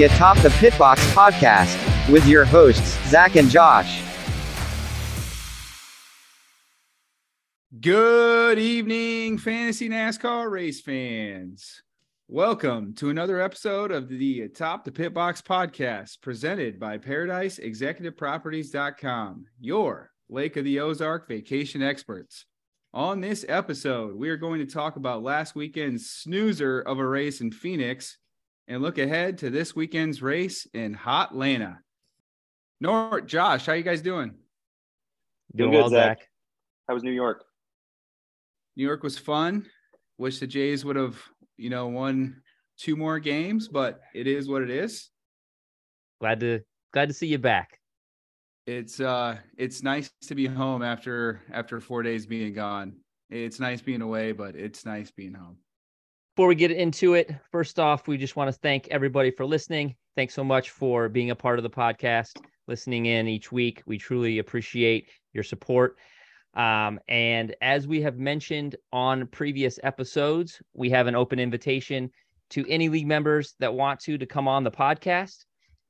The Atop the Pitbox podcast with your hosts, Zac and Josh. Good evening, fantasy NASCAR race fans. Welcome to another episode of the Atop the Pitbox podcast presented by ParadiseExecutiveProperties.com, your Lake of the Ozark vacation experts. On this episode, we are going to talk about last weekend's snoozer of a race in Phoenix and look ahead to this weekend's race in Hot Atlanta. Nort, Josh, how you guys doing? Doing well, Zac. How was New York? New York was fun. Wish the Jays would have, you know, won two more games, but it is what it is. Glad to glad to see you back it's uh it's nice to be home after after four days being gone it's nice being away but it's nice being home before we get into it first off we just want to thank everybody for listening thanks so much for being a part of the podcast listening in each week we truly appreciate your support um, and as we have mentioned on previous episodes we have an open invitation to any league members that want to to come on the podcast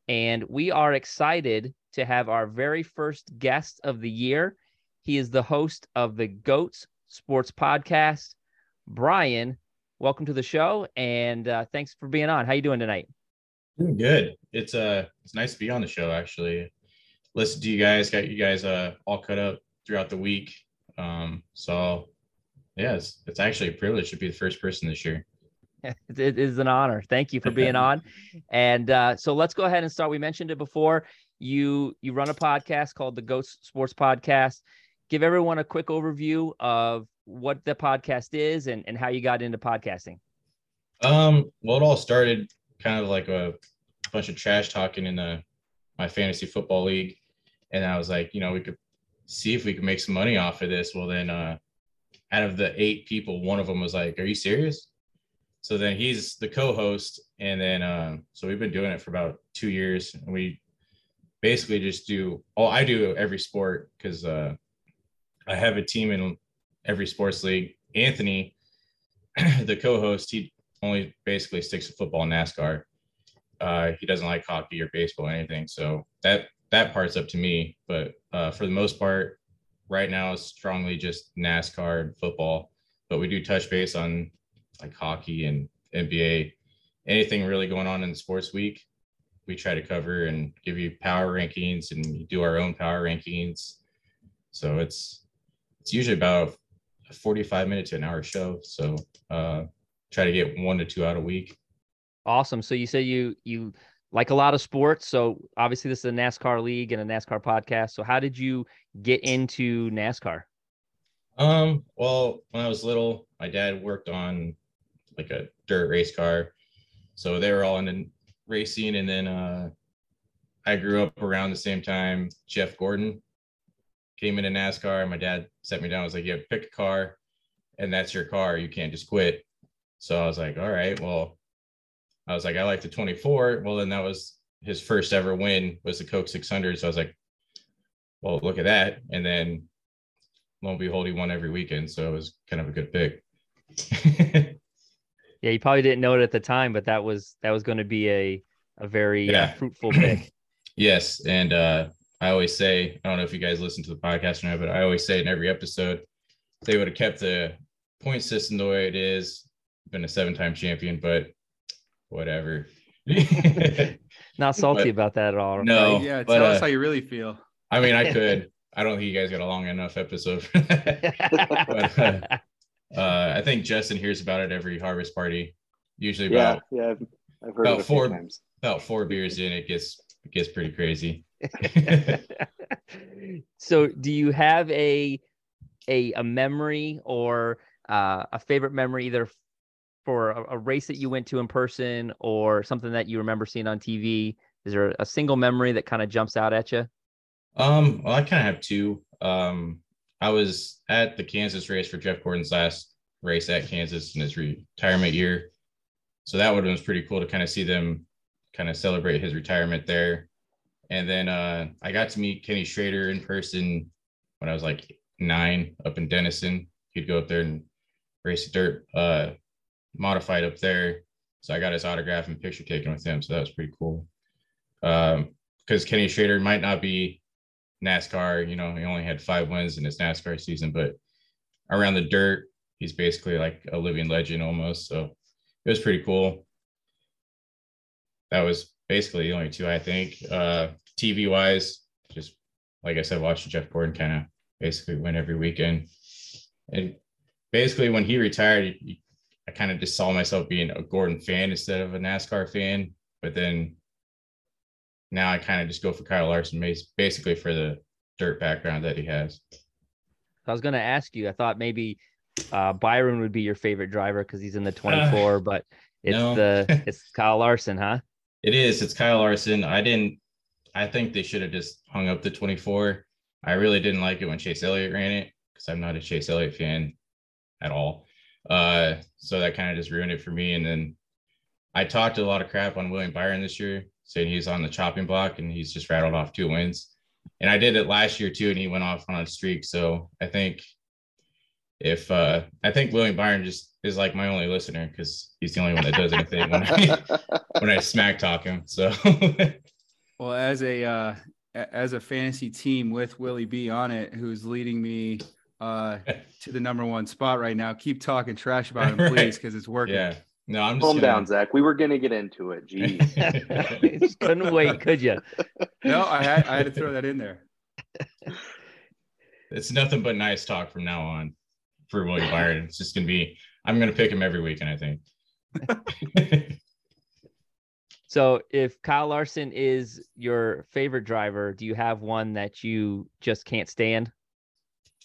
and we are excited to have our very first guest of the year. He is the host of the Goats Sports Podcast. Brian, welcome to the show, and uh, thanks for being on. How you doing tonight? Doing good. It's uh, it's nice to be on the show. Actually, listen to you guys. Got you guys uh all cut up throughout the week. Um, so yeah, it's it's actually a privilege to be the first person this year. It is an honor. Thank you for being on. And uh, so let's go ahead and start. We mentioned it before you you run a podcast called the Goats Sports Podcast. Give everyone a quick overview of what the podcast is and, and how you got into podcasting. Um, well, it all started kind of like a bunch of trash talking in the my fantasy football league, and I was like, you know, we could see if we could make some money off of this. Well, then, uh, out of the eight people, one of them was like, "Are you serious?" So then he's the co-host, and then um, so we've been doing it for about two years, and we basically just do oh I do every sport because uh, I have a team in every sports league. Anthony, the co-host, he only basically sticks to football and NASCAR. Uh, he doesn't like hockey or baseball or anything. So that that part's up to me. But uh, for the most part, right now it's strongly just NASCAR and football. But we do touch base on like hockey and NBA, anything really going on in the sports week we try to cover and give you power rankings and do our own power rankings. So it's it's usually about 45 minute to an hour show. So uh try to get one to two out a week. Awesome. So you say you you like a lot of sports. So obviously this is a NASCAR league and a NASCAR podcast. So how did you get into NASCAR? Um, well, when I was little, my dad worked on like a dirt race car. So they were all in racing, and then uh, I grew up around the same time. Jeff Gordon came into NASCAR, and my dad set me down. I was like, "Yeah, pick a car, and that's your car. You can't just quit." So I was like, "All right, well." I was like, I like the 24. Well, then that was his first ever win was the Coke 600. So I was like, well, look at that. And then lo and behold, he won every weekend. So it was kind of a good pick. Yeah, you probably didn't know it at the time, but that was that was going to be a a very uh, yeah. uh, fruitful pick. yes, and uh, I always say I don't know if you guys listen to the podcast or not, but I always say in every episode, they would have kept the point system the way it is, been a seven-time champion, but whatever. Not salty but, about that at all. No, right? yeah. Tell but, us uh, how you really feel. I mean, I could. I don't think you guys got a long enough episode but, uh, uh, I think Justin hears about it every harvest party. Usually about yeah, yeah I've, I've heard about four times. about four beers in, it gets it gets pretty crazy. so, do you have a a a memory or uh, a favorite memory either for a, a, race that you went to in person or something that you remember seeing on TV? Is there a single memory that kind of jumps out at you? Um, well, I kind of have two. Um, I was at the Kansas race for Jeff Gordon's last race at Kansas in his retirement year. So that one was pretty cool to kind of see them kind of celebrate his retirement there. And then uh, I got to meet Kenny Schrader in person when I was like nine up in Denison. He'd go up there and race dirt uh, modified up there. So I got his autograph and picture taken with him. So that was pretty cool. Um, because Kenny Schrader might not be NASCAR, you know, he only had five wins in his NASCAR season, but around the dirt, he's basically like a living legend almost. So it was pretty cool. That was basically the only two I think. Uh, TV wise, just like I said, watching Jeff Gordon kind of basically win every weekend. And basically, when he retired, I kind of just saw myself being a Gordon fan instead of a NASCAR fan. But then now I kind of just go for Kyle Larson, basically for the dirt background that he has. I was going to ask you. I thought maybe uh, Byron would be your favorite driver because he's in the 24, uh, but it's no. the it's Kyle Larson, huh? It is. It's Kyle Larson. I didn't. I think they should have just hung up the 24. I really didn't like it when Chase Elliott ran it because I'm not a Chase Elliott fan at all. Uh, so that kind of just ruined it for me. And then I talked a lot of crap on William Byron this year, saying he's on the chopping block and he's just rattled off two wins. And I did it last year too, and he went off on a streak. So I think if uh I think William Byron just is like my only listener because he's the only one that does anything when I when I smack talk him. So well as a uh as a fantasy team with Willie B on it, who's leading me uh to the number one spot right now. Keep talking trash about him, please, because it's working. Yeah. No, I'm just calm gonna... down, Zac. We were gonna get into it. Geez, couldn't wait, could you? No, I had I had to throw that in there. It's nothing but nice talk from now on for William Byron. It's just gonna be. I'm gonna pick him every weekend. I think. so, if Kyle Larson is your favorite driver, do you have one that you just can't stand?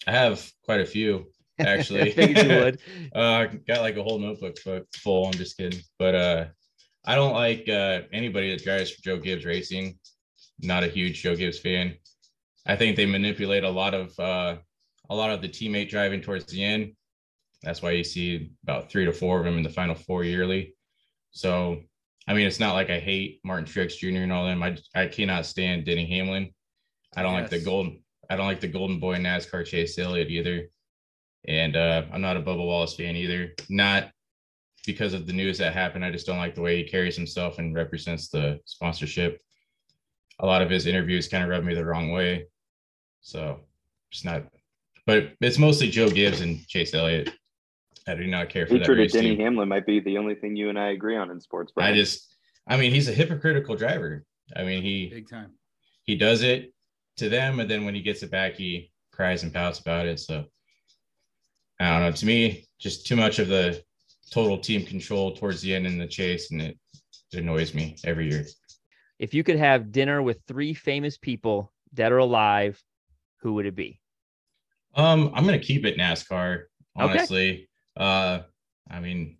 I have quite a few actually. I you would. uh, got like a whole notebook full. I'm just kidding, but uh, I don't like uh, anybody that drives for Joe Gibbs Racing. Not a huge Joe Gibbs fan. I think they manipulate a lot of uh, a lot of the teammate driving towards the end. That's why you see about three to four of them in the final four yearly. So, I mean, it's not like I hate Martin Truex Jr. and all them. I I cannot stand Denny Hamlin. I don't yes. like the golden. I don't like the golden boy NASCAR Chase Elliott either. And uh, I'm not a Bubba Wallace fan either. Not because of the news that happened. I just don't like the way he carries himself and represents the sponsorship. A lot of his interviews kind of rub me the wrong way. So just not, but it's mostly Joe Gibbs and Chase Elliott. I do not care for Hatred that. Hatred Denny team. Hamlin might be the only thing you and I agree on in sports. Brian. I just, I mean, he's a hypocritical driver. I mean, he big time. He does it to them, and then when he gets it back, he cries and pouts about it. So I don't know. To me, just too much of the total team control towards the end in the chase, and it, it annoys me every year. If you could have dinner with three famous people, dead or alive, who would it be? Um, I'm gonna keep it NASCAR. Honestly, okay. uh, I mean,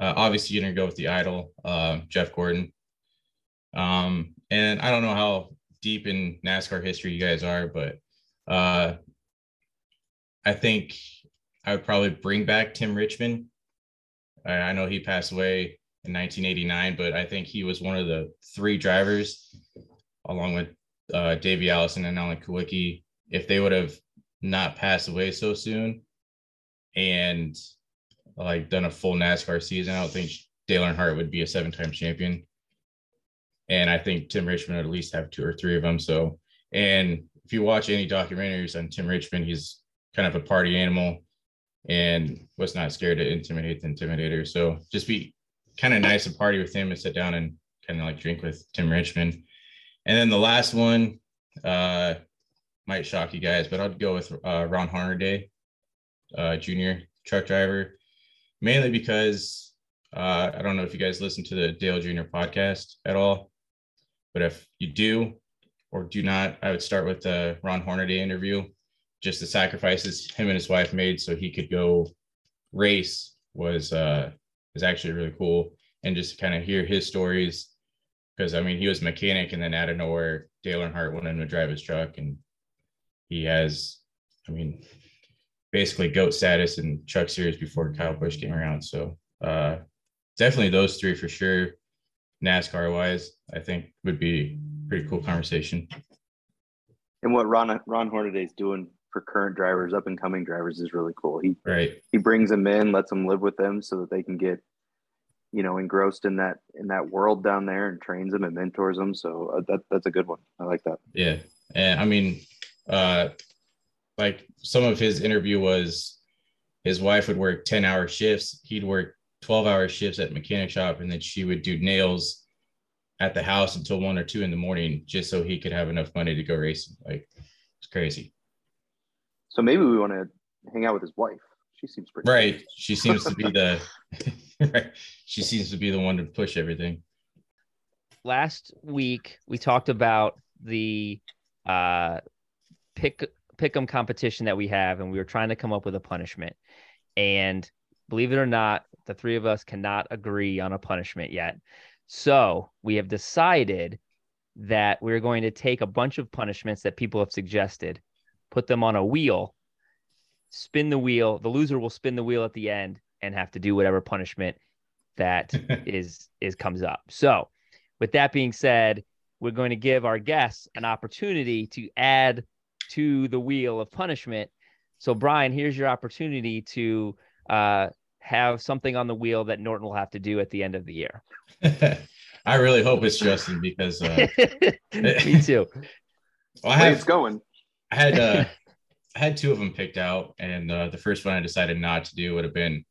uh, obviously you're gonna go with the idol, uh, Jeff Gordon. Um, and I don't know how deep in NASCAR history you guys are, but uh, I think I would probably bring back Tim Richmond. I, I know he passed away in 1989, but I think he was one of the three drivers, along with uh, Davey Allison and Alan Kulwicki. If they would have not passed away so soon and like done a full NASCAR season, I don't think Dale Earnhardt would be a seven-time champion. And I think Tim Richmond would at least have two or three of them. So, and if you watch any documentaries on Tim Richmond, he's kind of a party animal and was not scared to intimidate the intimidator. So just be kind of nice to party with him and sit down and kind of like drink with Tim Richmond. And then the last one uh, might shock you guys, but I'd go with uh, Ron Hornaday, uh, junior truck driver, mainly because uh, I don't know if you guys listen to the Dale Jr. podcast at all, but if you do or do not, I would start with the Ron Hornaday interview just the sacrifices him and his wife made so he could go race was uh is actually really cool and just kind of hear his stories because I mean he was mechanic and then out of nowhere Dale Earnhardt went in to drive his truck and he has I mean basically goat status in truck series before Kyle Busch came around so uh definitely those three for sure NASCAR wise I think would be pretty cool conversation and what Ron Ron Hornaday is doing for current drivers, up and coming drivers is really cool. He right he brings them in, lets them live with them so that they can get you know, engrossed in that in that world down there and trains them and mentors them. So uh, that that's a good one. I like that. Yeah, and I mean, uh, like some of his interview was his wife would work 10 hour shifts he'd work 12 hour shifts at mechanic shop and then she would do nails at the house until one or two in the morning just so he could have enough money to go racing like it's crazy. So maybe we want to hang out with his wife. She seems pretty right. she seems to be the right. She seems to be the one to push everything. Last week we talked about the uh pick pick'em competition that we have and we were trying to come up with a punishment. And believe it or not the three of us cannot agree on a punishment yet. So we have decided that we're going to take a bunch of punishments that people have suggested put them on a wheel spin the wheel the loser will spin the wheel at the end and have to do whatever punishment that is is comes up. So with that being said, we're going to give our guests an opportunity to add to the wheel of punishment. So, Brian, here's your opportunity to uh, have something on the wheel that Norton will have to do at the end of the year. i really hope it's justin because uh, Me too. well, i Way have it's going. I had uh, I had two of them picked out, and uh, the first one I decided not to do would have been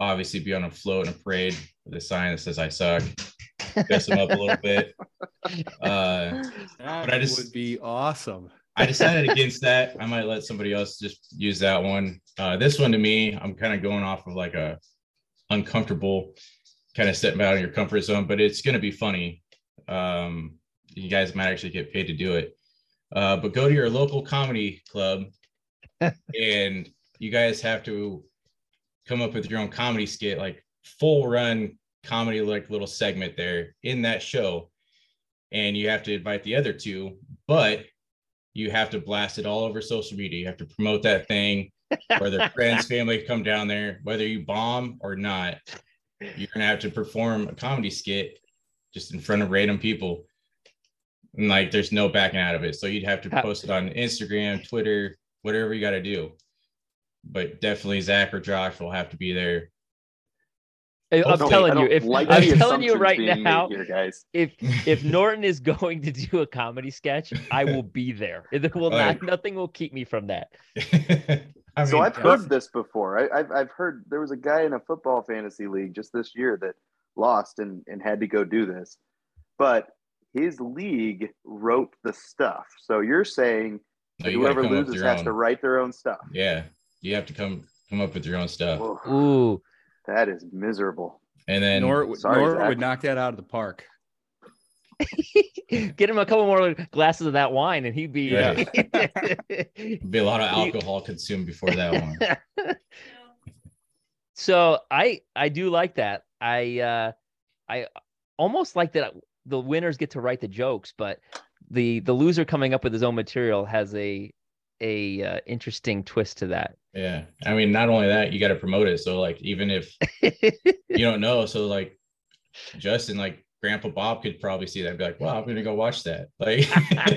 obviously be on a float in a parade with a sign that says "I suck," piss them up a little bit. Uh, That But I just- would be awesome. I decided against that. I might let somebody else just use that one. Uh, this one to me, I'm kind of going off of like a uncomfortable kind of stepping out of your comfort zone, but it's going to be funny. Um, you guys might actually get paid to do it. Uh, but go to your local comedy club and you guys have to come up with your own comedy skit, like full run comedy, like little segment there in that show. And you have to invite the other two, but you have to blast it all over social media. You have to promote that thing, whether friends, family come down there, whether you bomb or not. You're gonna have to perform a comedy skit just in front of random people. And like there's no backing out of it. So you'd have to post it on Instagram, Twitter, whatever you got to do. But definitely Zac or Josh will have to be there. I'm Okay, telling you, don't if like I'm telling you right now, here, guys. if if Norton is going to do a comedy sketch, I will be there. There will not Right. nothing will keep me from that. I so mean, I've heard this before. I, I've I've heard there was a guy in a football fantasy league just this year that lost and and had to go do this, but his league wrote the stuff. So you're saying no, you whoever come up with loses has own. to write their own stuff. Yeah, you have to come come up with your own stuff, Ooh, that is miserable. and then Nort, Sorry, Nort Zac. would knock that out of the park. get him a couple more glasses of that wine, and he'd be. Yeah. be a lot of alcohol consumed before that one. so I I do like that. I uh I almost like that the winners get to write the jokes, but the the loser coming up with his own material has a a uh, interesting twist to that. Yeah, I mean, not only that, you got to promote it. So like, even if you don't know, so like Justin, like Grandpa Bob could probably see that and be like, "Wow, I'm gonna go watch that." Like,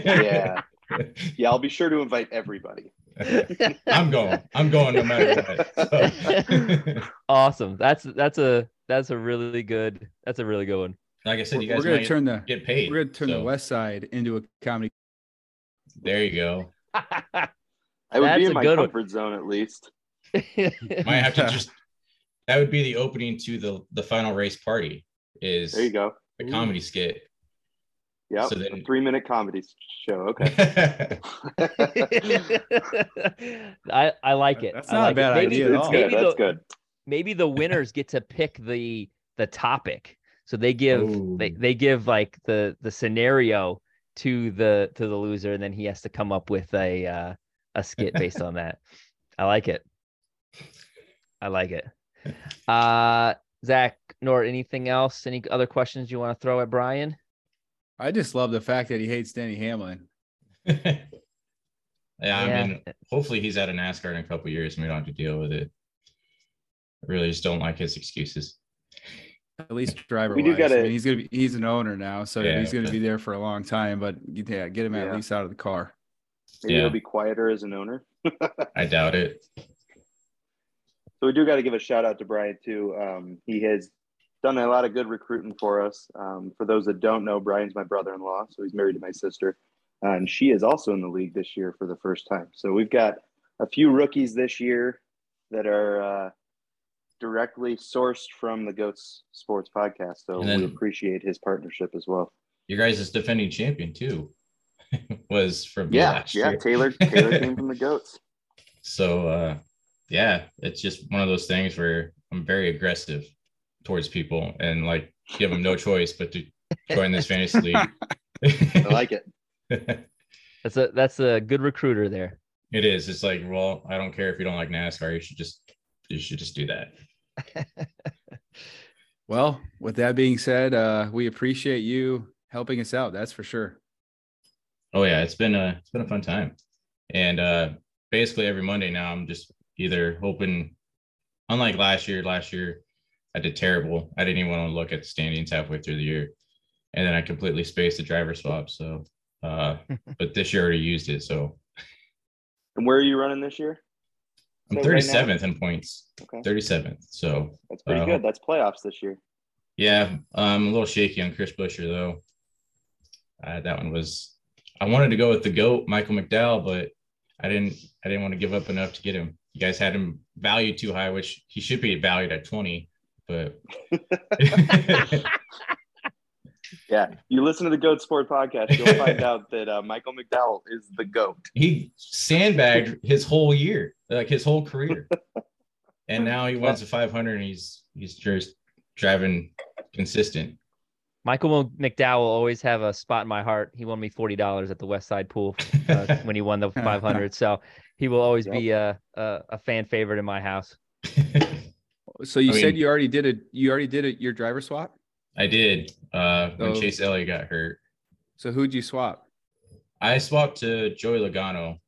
Yeah, yeah. I'll be sure to invite everybody. I'm going. I'm going no matter what. So, awesome. That's that's a that's a really good that's a really good one. like I said, you We're, guys we're gonna might turn the get paid. we're gonna turn the West Side into a comedy. There you go. I would That's be in my good one. comfort zone at least. Might have to just. That would be the opening to the the final race party. Is There you go. a comedy skit. Yeah, So then- a three minute comedy show. Okay. I I like it. That's I not a like it. bad maybe, idea at It's all. good. Maybe That's the, good. maybe the winners get to pick the the topic. So they give they, they give like the the scenario to the to the loser, and then he has to come up with a uh, a skit based on that. I like it. I like it. Uh Zac, Nor, anything else? Any other questions you want to throw at Brian? I just love the fact that he hates Danny Hamlin. yeah, I Yeah. mean, hopefully he's out of NASCAR in a couple years and we don't have to deal with it. I really just don't like his excuses. At least driver We do wise. gotta- I mean, he's gonna be he's an owner now, so Yeah, he's gonna okay. be there for a long time. But yeah, get him at Yeah. least out of the car. Maybe Yeah. he'll be quieter as an owner. I doubt it. So we do got to give a shout out to Brian too. Um, he has done a lot of good recruiting for us. Um, for those that don't know, Brian's my brother-in-law, so he's married to my sister, uh, and she is also in the league this year for the first time. So we've got a few rookies this year that are uh, directly sourced from the Goats Sports Podcast. So then- we appreciate his partnership as well. Your guys' is defending champion too was from Yeah, last yeah. year. Taylor Taylor came from the Goats. So uh yeah, it's just one of those things where I'm very aggressive towards people and like give them no choice but to join this fantasy league. I like it. That's a that's a good recruiter there. it is. It's like, well, I don't care if you don't like NASCAR. You should just you should just do that. Well, with that being said, uh, we appreciate you helping us out. That's for sure. Oh yeah, it's been a it's been a fun time. And uh basically every Monday now I'm just either hoping unlike last year, last year I did terrible. I didn't even want to look at the standings halfway through the year. And then I completely spaced the driver swap. So uh but this year I already used it. So And where are you running this year? I'm So right now- 37th in points. Okay, 37th. So that's pretty Uh, good. That's playoffs this year. yeah, I'm a little shaky on Chris Buescher though. Uh, that one was I wanted to go with the goat Michael McDowell, but I didn't I didn't want to give up enough to get him. You guys had him valued too high, which he should be valued at 20, but Yeah, you listen to the Goat Sport podcast, you'll find out that uh, Michael McDowell is the goat. he sandbagged his whole year, like his whole career. And now he wins a 500 and he's he's just driving consistent. Michael McDowell will always have a spot in my heart. He won me forty dollars at the West Side Pool uh, when he won the 500. So he will always Yep. be a, a a fan favorite in my house. So you I said mean- you already did it. You already did it. Your driver swap. I did uh, when Oh. Chase Elliott got hurt. So who'd you swap? I swapped to Joey Logano.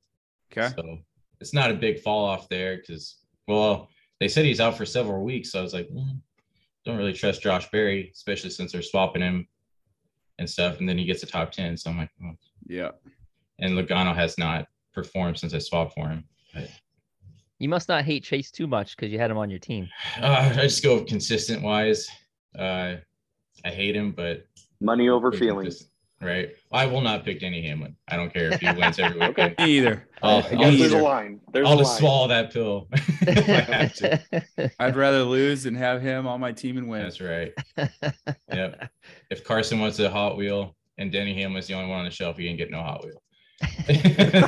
Okay. So it's not a big fall off there because, well, they said he's out for several weeks. So I was like, mm, don't really trust Josh Berry, especially since they're swapping him and stuff. And then he gets a top 10. So I'm like, oh. Yeah. and Logano has not performed since I swapped for him. You must not hate Chase too much because you had him on your team. Uh, I just go consistent wise. Uh, I hate him, but Money over feelings. consistent, Right. I will not pick Danny Hamlin. I don't care if he wins every weekend. Me either. I'll, I I'll there's just, a line. There's I'll a just line. swallow that pill. if I have to. I'd rather lose than have him on my team and win. That's right. Yep. If Carson wants a Hot Wheel and Denny Hamlin's the only one on the shelf, he ain't get no Hot Wheel.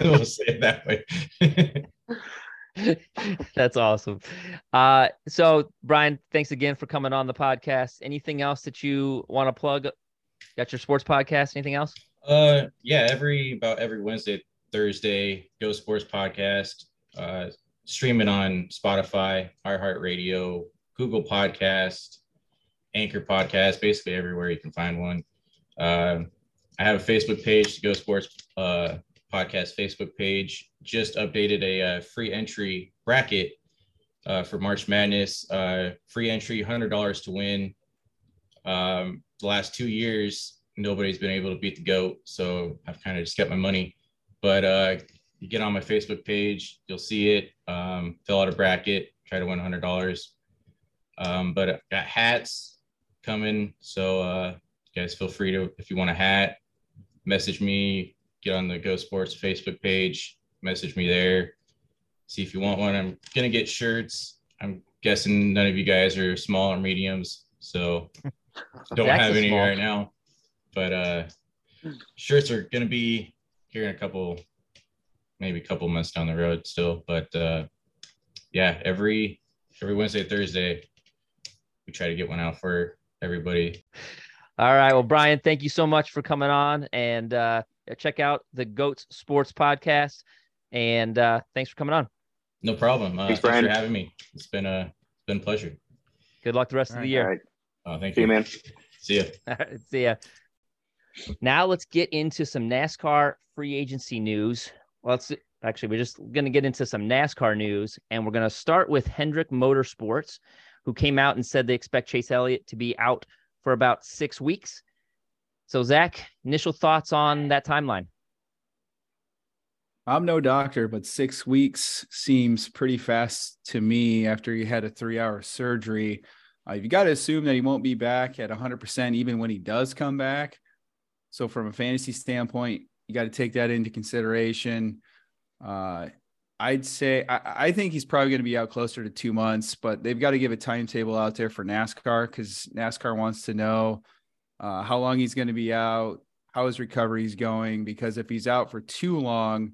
we'll say it that way. That's awesome. Uh, so Brian, thanks again for coming on the podcast. Anything else that you want to plug? Got your sports podcast? Anything else? uh, yeah, every about every Wednesday, Thursday, Go Sports Podcast. Uh, stream it on Spotify, iHeartRadio, Google Podcast, Anchor Podcast, basically everywhere you can find one. Uh, I have a Facebook page, Go Sports uh, Podcast Facebook page. Just updated a uh, free entry bracket uh, for March Madness. Uh, free entry, hundred dollars to win. Um, the last two years, nobody's been able to beat the goat, so I've kind of just kept my money. But uh, you get on my Facebook page, you'll see it. Um, fill out a bracket, try to win hundred dollars. Um, but I've got hats coming, so uh, you guys feel free to if you want a hat, message me. Get on the Go Sports Facebook page, message me there. See if you want one. I'm gonna get shirts. I'm guessing none of you guys are small or mediums, so don't Jack's have any small. right now. But uh, shirts are gonna be here in a couple, maybe a couple months down the road still. But uh, yeah, every every Wednesday, Thursday, we try to get one out for everybody. All right. Well, Brian, thank you so much for coming on and uh, check out the Goats Sports Podcast. And uh, thanks for coming on. No problem. Uh, Thanks, thanks, for having me. It's been a it's been a pleasure. Good luck the rest All of right. the All year. right. Uh, thank See you. you, man. See ya. All right, See ya. Now let's get into some NASCAR free agency news. Well, let's actually we're just going to get into some NASCAR news, and we're going to start with Hendrick Motorsports, who came out and said they expect Chase Elliott to be out for about six weeks. So, Zac, initial thoughts on that timeline? I'm no doctor, but six weeks seems pretty fast to me after you had a three hour surgery. Uh, you got to assume that he won't be back at 100% even when he does come back. So, from a fantasy standpoint, you got to take that into consideration. Uh, I'd say I, I, think he's probably going to be out closer to two months, but they've got to give a timetable out there for NASCAR because NASCAR wants to know uh, how long he's going to be out, how his recovery is going. Because if he's out for too long,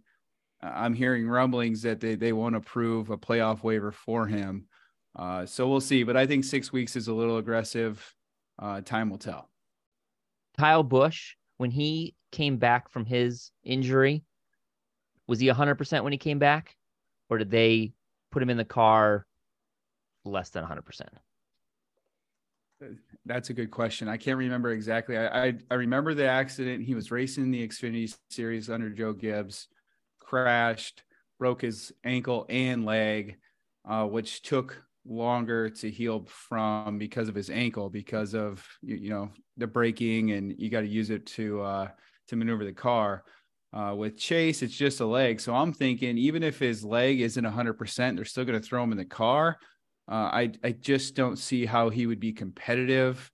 I'm hearing rumblings that they they won't approve a playoff waiver for him. Uh, so we'll see. But I think six weeks is a little aggressive. Uh, time will tell. Kyle Busch, when he came back from his injury, was he 100% when he came back? Or did they put him in the car less than 100%? That's a good question. I can't remember exactly. I, I, I remember the accident. He was racing the Xfinity Series under Joe Gibbs, crashed, broke his ankle and leg, uh, which took longer to heal from because of his ankle because of you, you know the braking and you got to use it to uh to maneuver the car uh, with Chase, it's just a leg. So I'm thinking, even if his leg isn't 100%, they're still going to throw him in the car. Uh, I, I just don't see how he would be competitive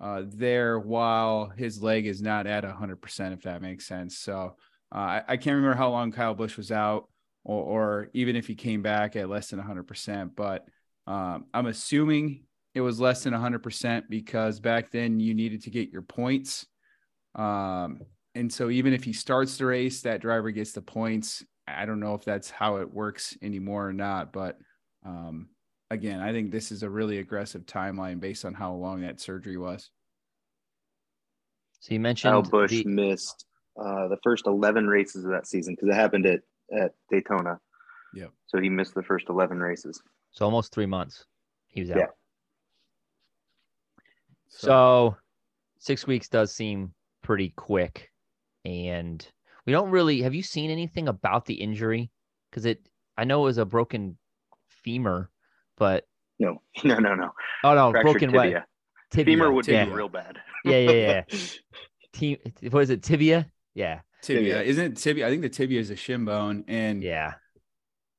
uh, there while his leg is not at 100%, if that makes sense. So uh, I, I, can't remember how long Kyle Busch was out, or, or even if he came back at less than 100%. But um, I'm assuming it was less than 100% because back then you needed to get your points. Um, and so even if he starts the race, that driver gets the points. I don't know if that's how it works anymore or not, but um, again, I think this is a really aggressive timeline based on how long that surgery was. So you mentioned Kyle Busch the... missed uh, the first eleven races of that season because it happened at at Daytona. Yeah. So he missed the first eleven races. So almost three months he was out. Yeah. So, so six weeks does seem pretty quick and we don't really have you seen anything about the injury because it i know it was a broken femur but no no no no oh no Fractured broken tibia. what tibia femur would tibia. be real bad yeah yeah yeah T- what is it tibia yeah tibia. tibia isn't it tibia i think the tibia is a shin bone and yeah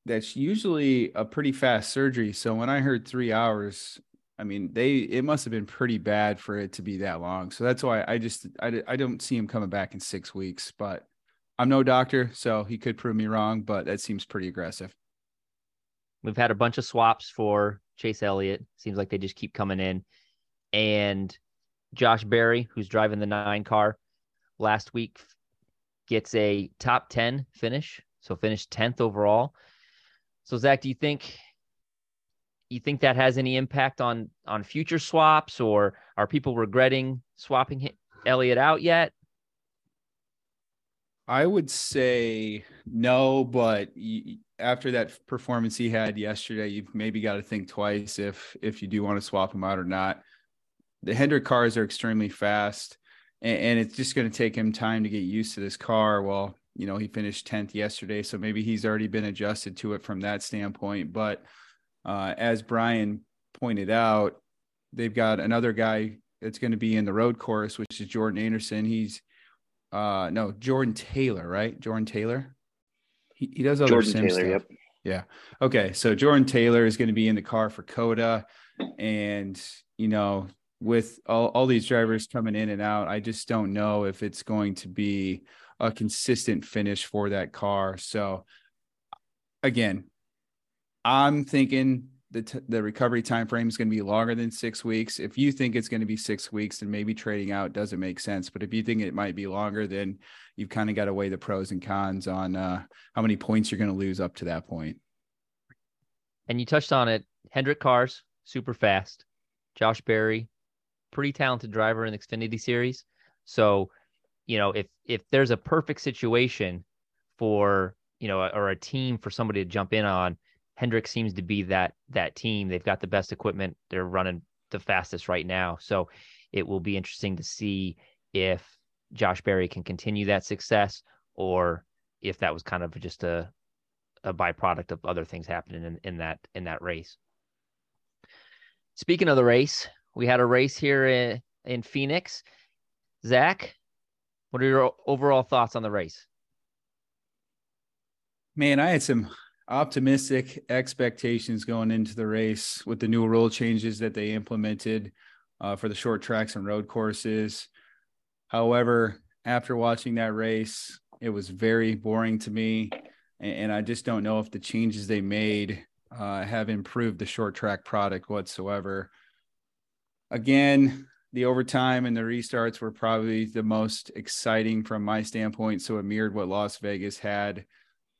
that's usually a pretty fast surgery so when i heard three hours I mean, they it must have been pretty bad for it to be that long. So that's why I just I, I don't see him coming back in six weeks. But I'm no doctor, so he could prove me wrong. But that seems pretty aggressive. We've had a bunch of swaps for Chase Elliott. Seems like they just keep coming in, and Josh Berry, who's driving the nine car, last week gets a top ten finish, so finished tenth overall. So Zac, do you think you think that has any impact on on future swaps, or are people regretting swapping Elliott out yet? I would say no, but after that performance he had yesterday, you've maybe got to think twice if if you do want to swap him out or not. The Hendrick cars are extremely fast, and, and it's just going to take him time to get used to this car. Well, you know, he finished tenth yesterday, so maybe he's already been adjusted to it from that standpoint. But uh, as Brian pointed out, they've got another guy that's going to be in the road course, which is Jordan Anderson. He's uh, no Jordan Taylor, right? Jordan Taylor. He, he does other Jordan sim Taylor, stuff. Yep. Yeah. Okay. So Jordan Taylor is going to be in the car for COTA, and you know, with all, all these drivers coming in and out, I just don't know if it's going to be a consistent finish for that car. So again, I'm thinking the t- the recovery time frame is going to be longer than six weeks. If you think it's going to be six weeks, then maybe trading out doesn't make sense. But if you think it might be longer, then you've kind of got to weigh the pros and cons on uh, how many points you're going to lose up to that point. And you touched on it. Hendrick cars, super fast. Josh Berry, pretty talented driver in the Xfinity series. So, you know, if if there's a perfect situation for you know, or a team for somebody to jump in on Hendrick seems to be that that team. They've got the best equipment. They're running the fastest right now. So it will be interesting to see if Josh Berry can continue that success or if that was kind of just a a byproduct of other things happening in, in that in that race. Speaking of the race, we had a race here in, in Phoenix. Zac, what are your overall thoughts on the race? Man, I had some optimistic expectations going into the race with the new rule changes that they implemented uh, for the short tracks and road courses. However, after watching that race, it was very boring to me. And, and I just don't know if the changes they made uh, have improved the short track product whatsoever. Again, the overtime and the restarts were probably the most exciting from my standpoint. So it mirrored what Las Vegas had.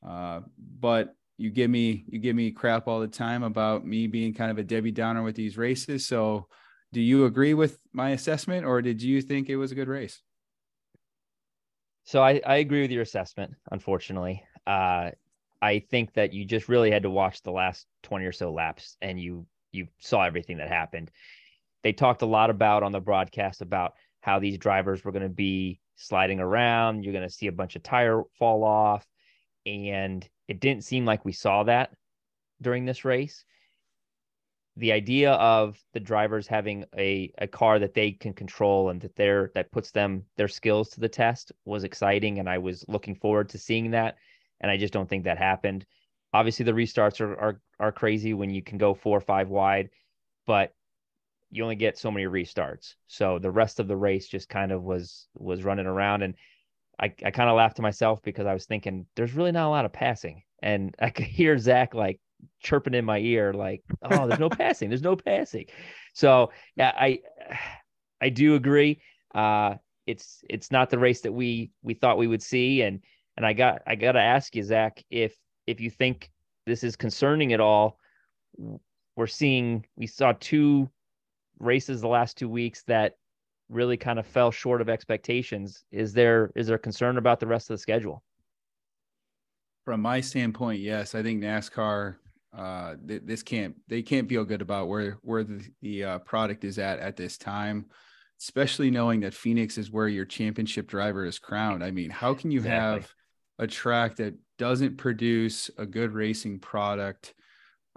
Uh, but you give me you give me crap all the time about me being kind of a Debbie Downer with these races. So do you agree with my assessment or did you think it was a good race? So I, I agree with your assessment, unfortunately. Uh, I think that you just really had to watch the last 20 or so laps and you you saw everything that happened. They talked a lot about on the broadcast about how these drivers were going to be sliding around, you're going to see a bunch of tire fall off and it didn't seem like we saw that during this race. The idea of the drivers having a, a car that they can control and that they're that puts them their skills to the test was exciting and I was looking forward to seeing that and I just don't think that happened. Obviously, the restarts are are are crazy when you can go four or five wide, but you only get so many restarts. So the rest of the race just kind of was was running around, and I I kind of laughed to myself because I was thinking there's really not a lot of passing, and I could hear Zac like chirping in my ear like, "Oh, there's no passing, there's no passing." So yeah, I I do agree. Uh, it's it's not the race that we we thought we would see, and and I got I got to ask you, Zac, if if you think this is concerning at all. We're seeing we saw two races the last two weeks that really kind of fell short of expectations. Is there is there concern about the rest of the schedule? From my standpoint, yes. I think NASCAR uh, th- this can't they can't feel good about where where the, the uh, product is at at this time especially knowing that Phoenix is where your championship driver is crowned. I mean, how can you exactly. have a track that doesn't produce a good racing product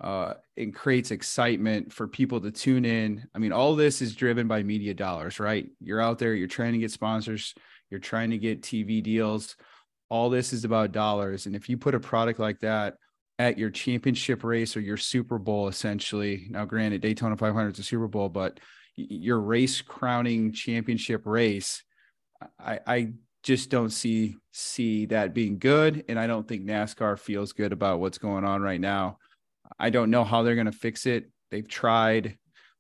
uh, and creates excitement for people to tune in? I mean, all this is driven by media dollars, right? You're out there, you're trying to get sponsors, you're trying to get TV deals. All this is about dollars. And if you put a product like that at your championship race or your Super Bowl, essentially, now granted, Daytona 500 is a Super Bowl, but your race crowning championship race, I, I just don't see see that being good, and I don't think NASCAR feels good about what's going on right now. I don't know how they're going to fix it. They've tried.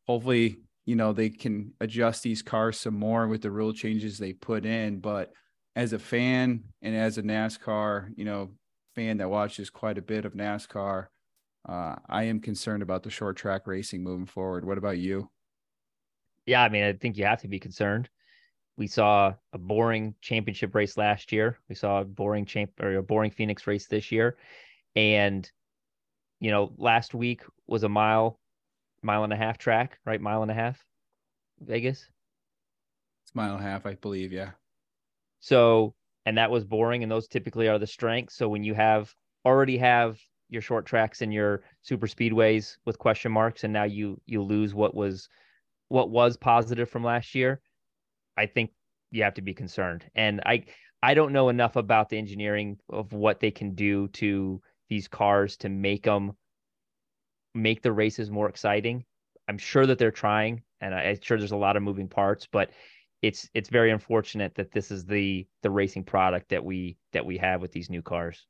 Hopefully, you know they can adjust these cars some more with the rule changes they put in. But as a fan and as a NASCAR, you know, fan that watches quite a bit of NASCAR, uh, I am concerned about the short track racing moving forward. What about you? yeah, I mean, I think you have to be concerned. We saw a boring championship race last year. We saw a boring champ or a boring Phoenix race this year. And, you know, last week was a mile, mile and a half track, right? Mile and a half, Vegas. It's mile and a half, I believe. Yeah. So, and that was boring. And those typically are the strengths. So when you have already have your short tracks and your super speedways with question marks, and now you you lose what was what was positive from last year, I think you have to be concerned. And I I don't know enough about the engineering of what they can do to these cars to make them make the races more exciting. I'm sure that they're trying, and I'm sure there's a lot of moving parts, but it's it's very unfortunate that this is the the racing product that we that we have with these new cars.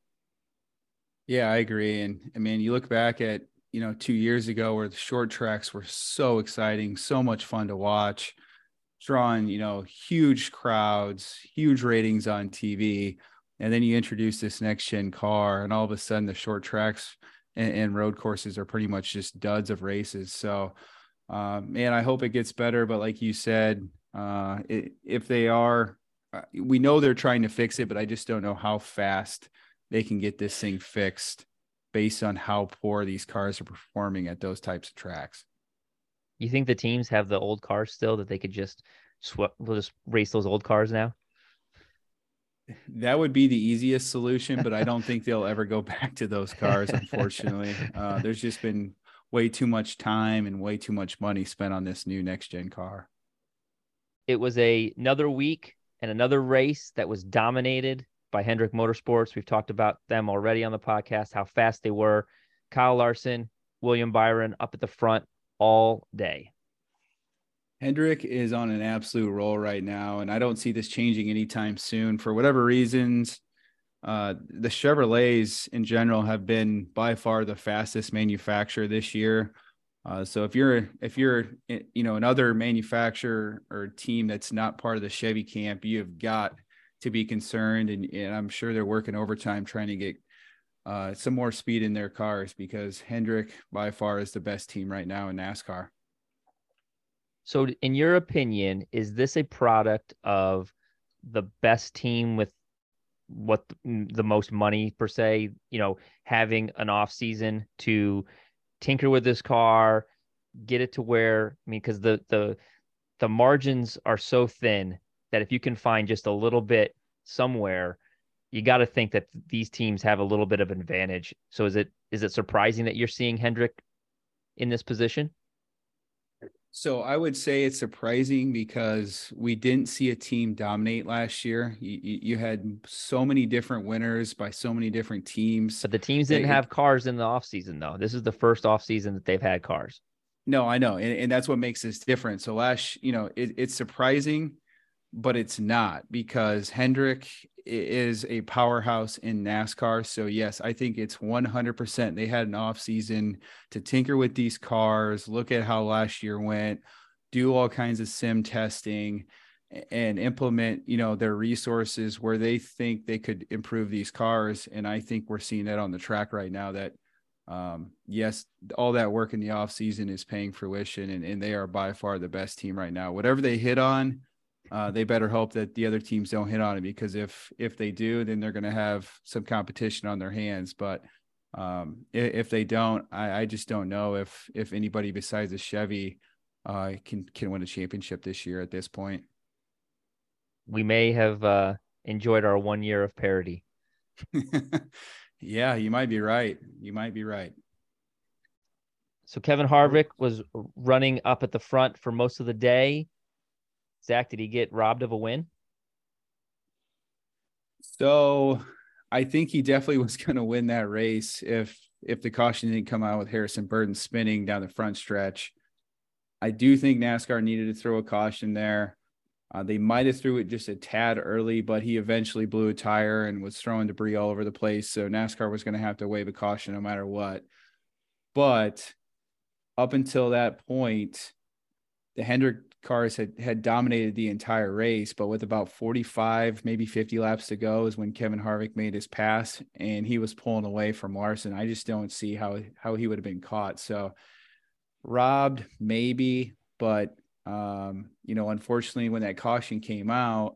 Yeah, I agree. And I mean, you look back at you know, two years ago where the short tracks were so exciting, so much fun to watch, drawing, you know, huge crowds, huge ratings on TV. And then you introduce this next gen car, and all of a sudden the short tracks and, and road courses are pretty much just duds of races. So, uh, man, I hope it gets better. But like you said, uh, it, if they are, uh, we know they're trying to fix it, but I just don't know how fast they can get this thing fixed based on how poor these cars are performing at those types of tracks. You think the teams have the old cars still that they could just swap, we'll just race those old cars now? That would be the easiest solution, but I don't think they'll ever go back to those cars, unfortunately. Uh, there's just been way too much time and way too much money spent on this new next gen car. It was a another week and another race that was dominated by Hendrick Motorsports. We've talked about them already on the podcast, how fast they were. Kyle Larson, William Byron up at the front all day. Hendrick is on an absolute roll right now, and I don't see this changing anytime soon. For whatever reasons, uh, the Chevrolets in general have been by far the fastest manufacturer this year. Uh, so if you're if you're you know another manufacturer or team that's not part of the Chevy camp, you've got to be concerned, and, and I'm sure they're working overtime trying to get uh, some more speed in their cars because Hendrick by far is the best team right now in NASCAR. So, in your opinion, is this a product of the best team with what the most money per se? You know, having an off season to tinker with this car, get it to where I mean, because the the the margins are so thin that if you can find just a little bit somewhere, you got to think that these teams have a little bit of advantage. So is it is it surprising that you're seeing Hendrick in this position? So I would say it's surprising because we didn't see a team dominate last year. You, you had so many different winners by so many different teams. But the teams didn't have cars in the offseason, though. This is the first offseason that they've had cars. No, I know. And, and that's what makes this different. So last, you know, it, it's surprising, but it's not because Hendrick is a powerhouse in NASCAR. So yes, I think it's 100%. They had an off season to tinker with these cars, look at how last year went, do all kinds of sim testing and implement, you know, their resources where they think they could improve these cars and I think we're seeing that on the track right now that um, yes, all that work in the off season is paying fruition and, and they are by far the best team right now. Whatever they hit on, uh, they better hope that the other teams don't hit on it because if if they do, then they're going to have some competition on their hands. But um, if, if, they don't, I, I, just don't know if if anybody besides a Chevy uh, can can win a championship this year at this point. We may have uh, enjoyed our one year of parity. yeah, you might be right. You might be right. So Kevin Harvick was running up at the front for most of the day. Zac, did he get robbed of a win? So I think he definitely was going to win that race if if the caution didn't come out with Harrison Burton spinning down the front stretch. I do think NASCAR needed to throw a caution there. Uh, they might have threw it just a tad early, but he eventually blew a tire and was throwing debris all over the place. So NASCAR was going to have to wave a caution no matter what. But up until that point, the Hendrick cars had had dominated the entire race, but with about 45, maybe 50 laps to go is when Kevin Harvick made his pass and he was pulling away from Larson. I just don't see how how he would have been caught. So robbed maybe, but um, you know, unfortunately when that caution came out,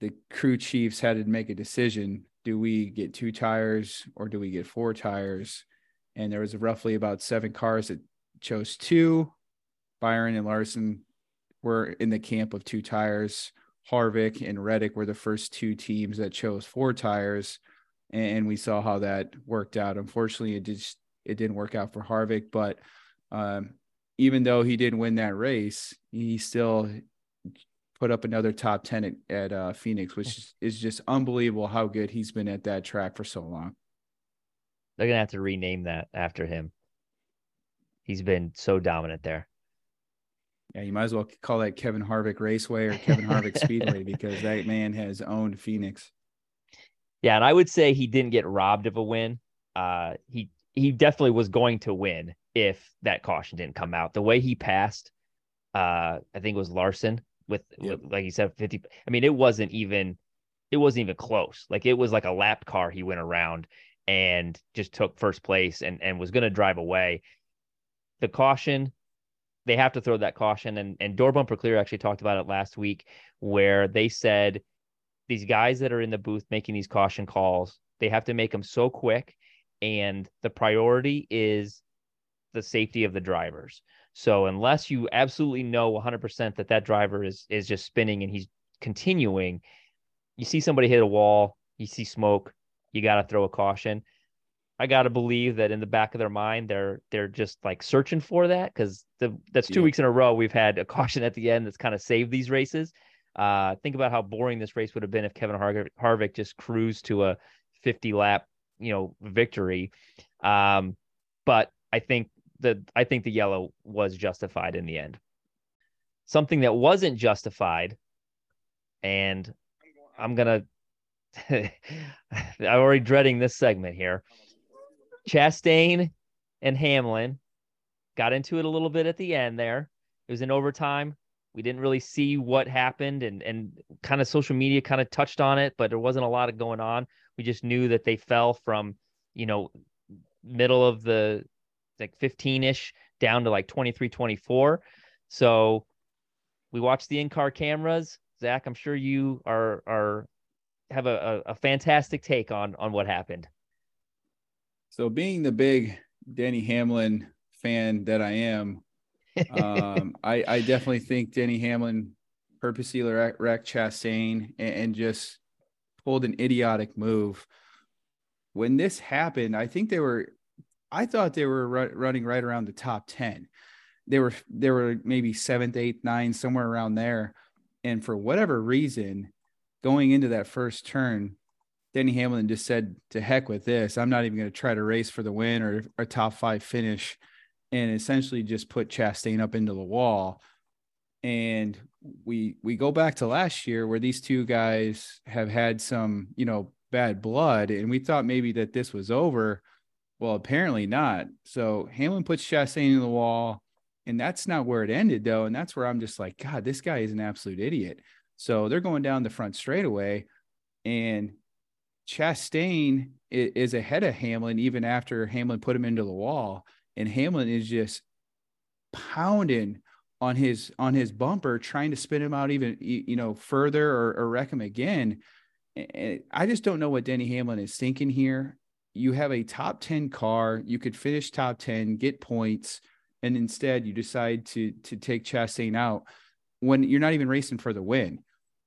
the crew chiefs had to make a decision. Do we get two tires or do we get four tires? And there was roughly about seven cars that chose two. Byron and Larson were in the camp of two tires. Harvick and Reddick were the first two teams that chose four tires, and we saw how that worked out. Unfortunately, it just it didn't work out for Harvick, but um, even though he didn't win that race, he still put up another top 10 at, at uh, Phoenix, which is, is just unbelievable how good he's been at that track for so long. They're to have to rename that after him. He's been so dominant there. Yeah, you might as well call that Kevin Harvick Raceway or Kevin Harvick Speedway because that man has owned Phoenix. Yeah, and I would say he didn't get robbed of a win. Uh, he he definitely was going to win if that caution didn't come out. The way he passed, uh, I think it was Larson with, yep. with like you said, fifty. I mean, it wasn't even it wasn't even close. Like it was like a lap car. He went around and just took first place and and was going to drive away. The caution they have to throw that caution. And and Door Bumper Clear actually talked about it last week, where they said these guys that are in the booth making these caution calls, they have to make them so quick, and the priority is the safety of the drivers. So unless you absolutely know 100% that that driver is is just spinning and he's continuing, you see somebody hit a wall, you see smoke, you got to throw a caution. I gotta believe that in the back of their mind, they're they're just like searching for that because that's two yeah. weeks in a row we've had a caution at the end that's kind of saved these races. Uh, think about how boring this race would have been if Kevin Har- Harvick just cruised to a 50 lap, you know, victory. Um, but I think the I think the yellow was justified in the end. Something that wasn't justified, and I'm gonna. I'm already dreading this segment here. Chastain and Hamlin got into it a little bit at the end there. It was in overtime. We didn't really see what happened and and kind of social media kind of touched on it, but there wasn't a lot of going on. We just knew that they fell from, you know, middle of the like 15ish down to like 23 24. So we watched the in-car cameras. Zac, I'm sure you are are have a, a, fantastic take on on what happened. So being the big Denny Hamlin fan that I am, um, I, I definitely think Denny Hamlin purposely wrecked wreck Chastain and, and just pulled an idiotic move. When this happened, I think they were, I thought they were ru- running right around the top 10. They were, they were maybe seventh, eighth, nine, somewhere around there. And for whatever reason, going into that first turn, Denny Hamlin just said, to heck with this. I'm not even going to try to race for the win or a top five finish and essentially just put Chastain up into the wall. And we we go back to last year where these two guys have had some, you know, bad blood, and we thought maybe that this was over. Well, apparently not. So Hamlin puts Chastain in the wall, and that's not where it ended though. And that's where I'm just like, God, this guy is an absolute idiot. So they're going down the front straightaway, and Chastain is ahead of Hamlin even after Hamlin put him into the wall and Hamlin is just pounding on his on his bumper, trying to spin him out even you know further or, or wreck him again. And I just don't know what Denny Hamlin is thinking here. You have a top 10 car, you could finish top 10, get points, and instead you decide to to take Chastain out when you're not even racing for the win.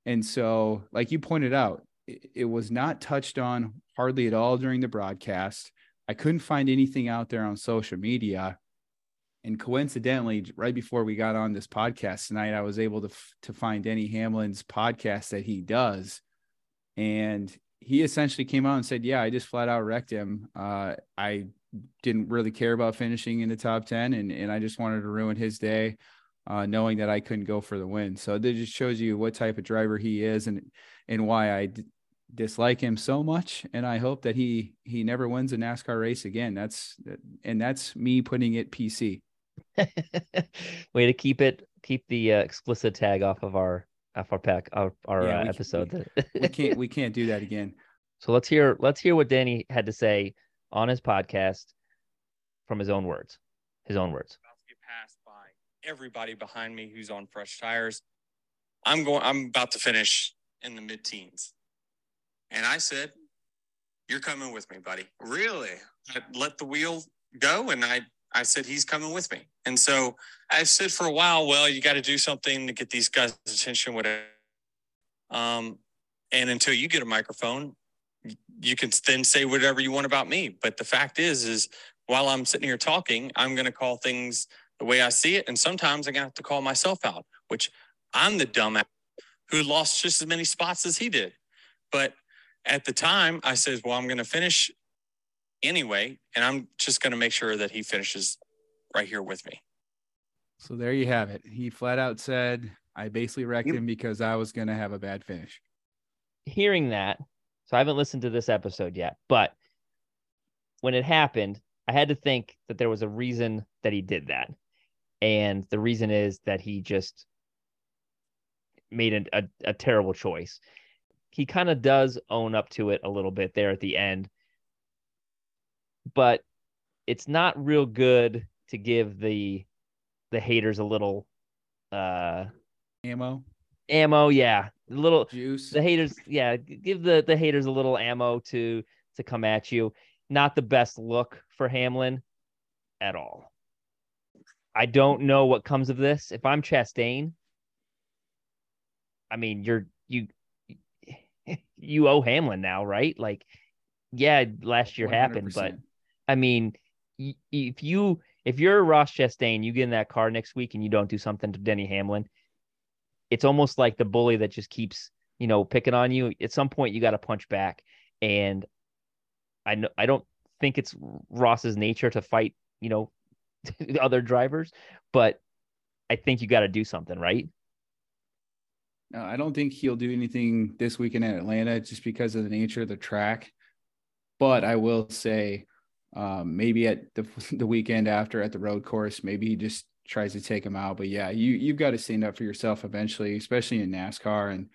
And so, like you pointed out, it, was not touched on hardly at all during the broadcast. I couldn't find anything out there on social media. And coincidentally, right before we got on this podcast tonight, I was able to to find Denny Hamlin's podcast that he does, and he essentially came out and said, "Yeah, I just flat out wrecked him. Uh, I didn't really care about finishing in the top ten, and and I just wanted to ruin his day, uh, knowing that I couldn't go for the win. So that just shows you what type of driver he is, and and why I dislike him so much. And i hope that he he never wins a nascar race again. That's and that's me putting it pc way to keep it keep the uh, explicit tag off of our off our pack our, our yeah, uh, episode. we, we can't we can't do that again. So let's hear let's hear what denny had to say on his podcast from his own words his own words everybody behind me who's on fresh tires i'm going i'm about to finish in the mid-teens and I said, You're coming with me, buddy. Really? I let the wheel go and I I said he's coming with me. And so I said for a while, well, you got to do something to get these guys' attention, whatever. Um, and until you get a microphone, you can then say whatever you want about me. But the fact is, is while I'm sitting here talking, I'm going to call things the way I see it, and sometimes I'm going to have to call myself out, which I'm the dumbass who lost just as many spots as he did. But at the time, I said, well, I'm going to finish anyway, and I'm just going to make sure that he finishes right here with me. So there you have it. He flat out said, I basically wrecked him because I was going to have a bad finish. Hearing that, so I haven't listened to this episode yet, but when it happened, I had to think that there was a reason that he did that. And the reason is that he just made a, a, a terrible choice he kind of does own up to it a little bit there at the end. But it's not real good to give the the haters a little uh ammo. Ammo, yeah. A little juice. The haters, yeah, give the the haters a little ammo to to come at you. Not the best look for Hamlin at all. I don't know what comes of this. If I'm Chastain, I mean, you're you you owe Hamlin now, right? Like, yeah, last year 100%. happened, but I mean, if you if you're Ross Chastain, you get in that car next week and you don't do something to Denny Hamlin, it's almost like the bully that just keeps, you know, picking on you. At some point, you got to punch back. And I know I don't think it's Ross's nature to fight, you know, other drivers, but I think you got to do something, right? No, I don't think he'll do anything this weekend at Atlanta just because of the nature of the track. But I will say, um, maybe at the the weekend after at the road course, maybe he just tries to take him out. But yeah, you you've got to stand up for yourself eventually, especially in NASCAR. And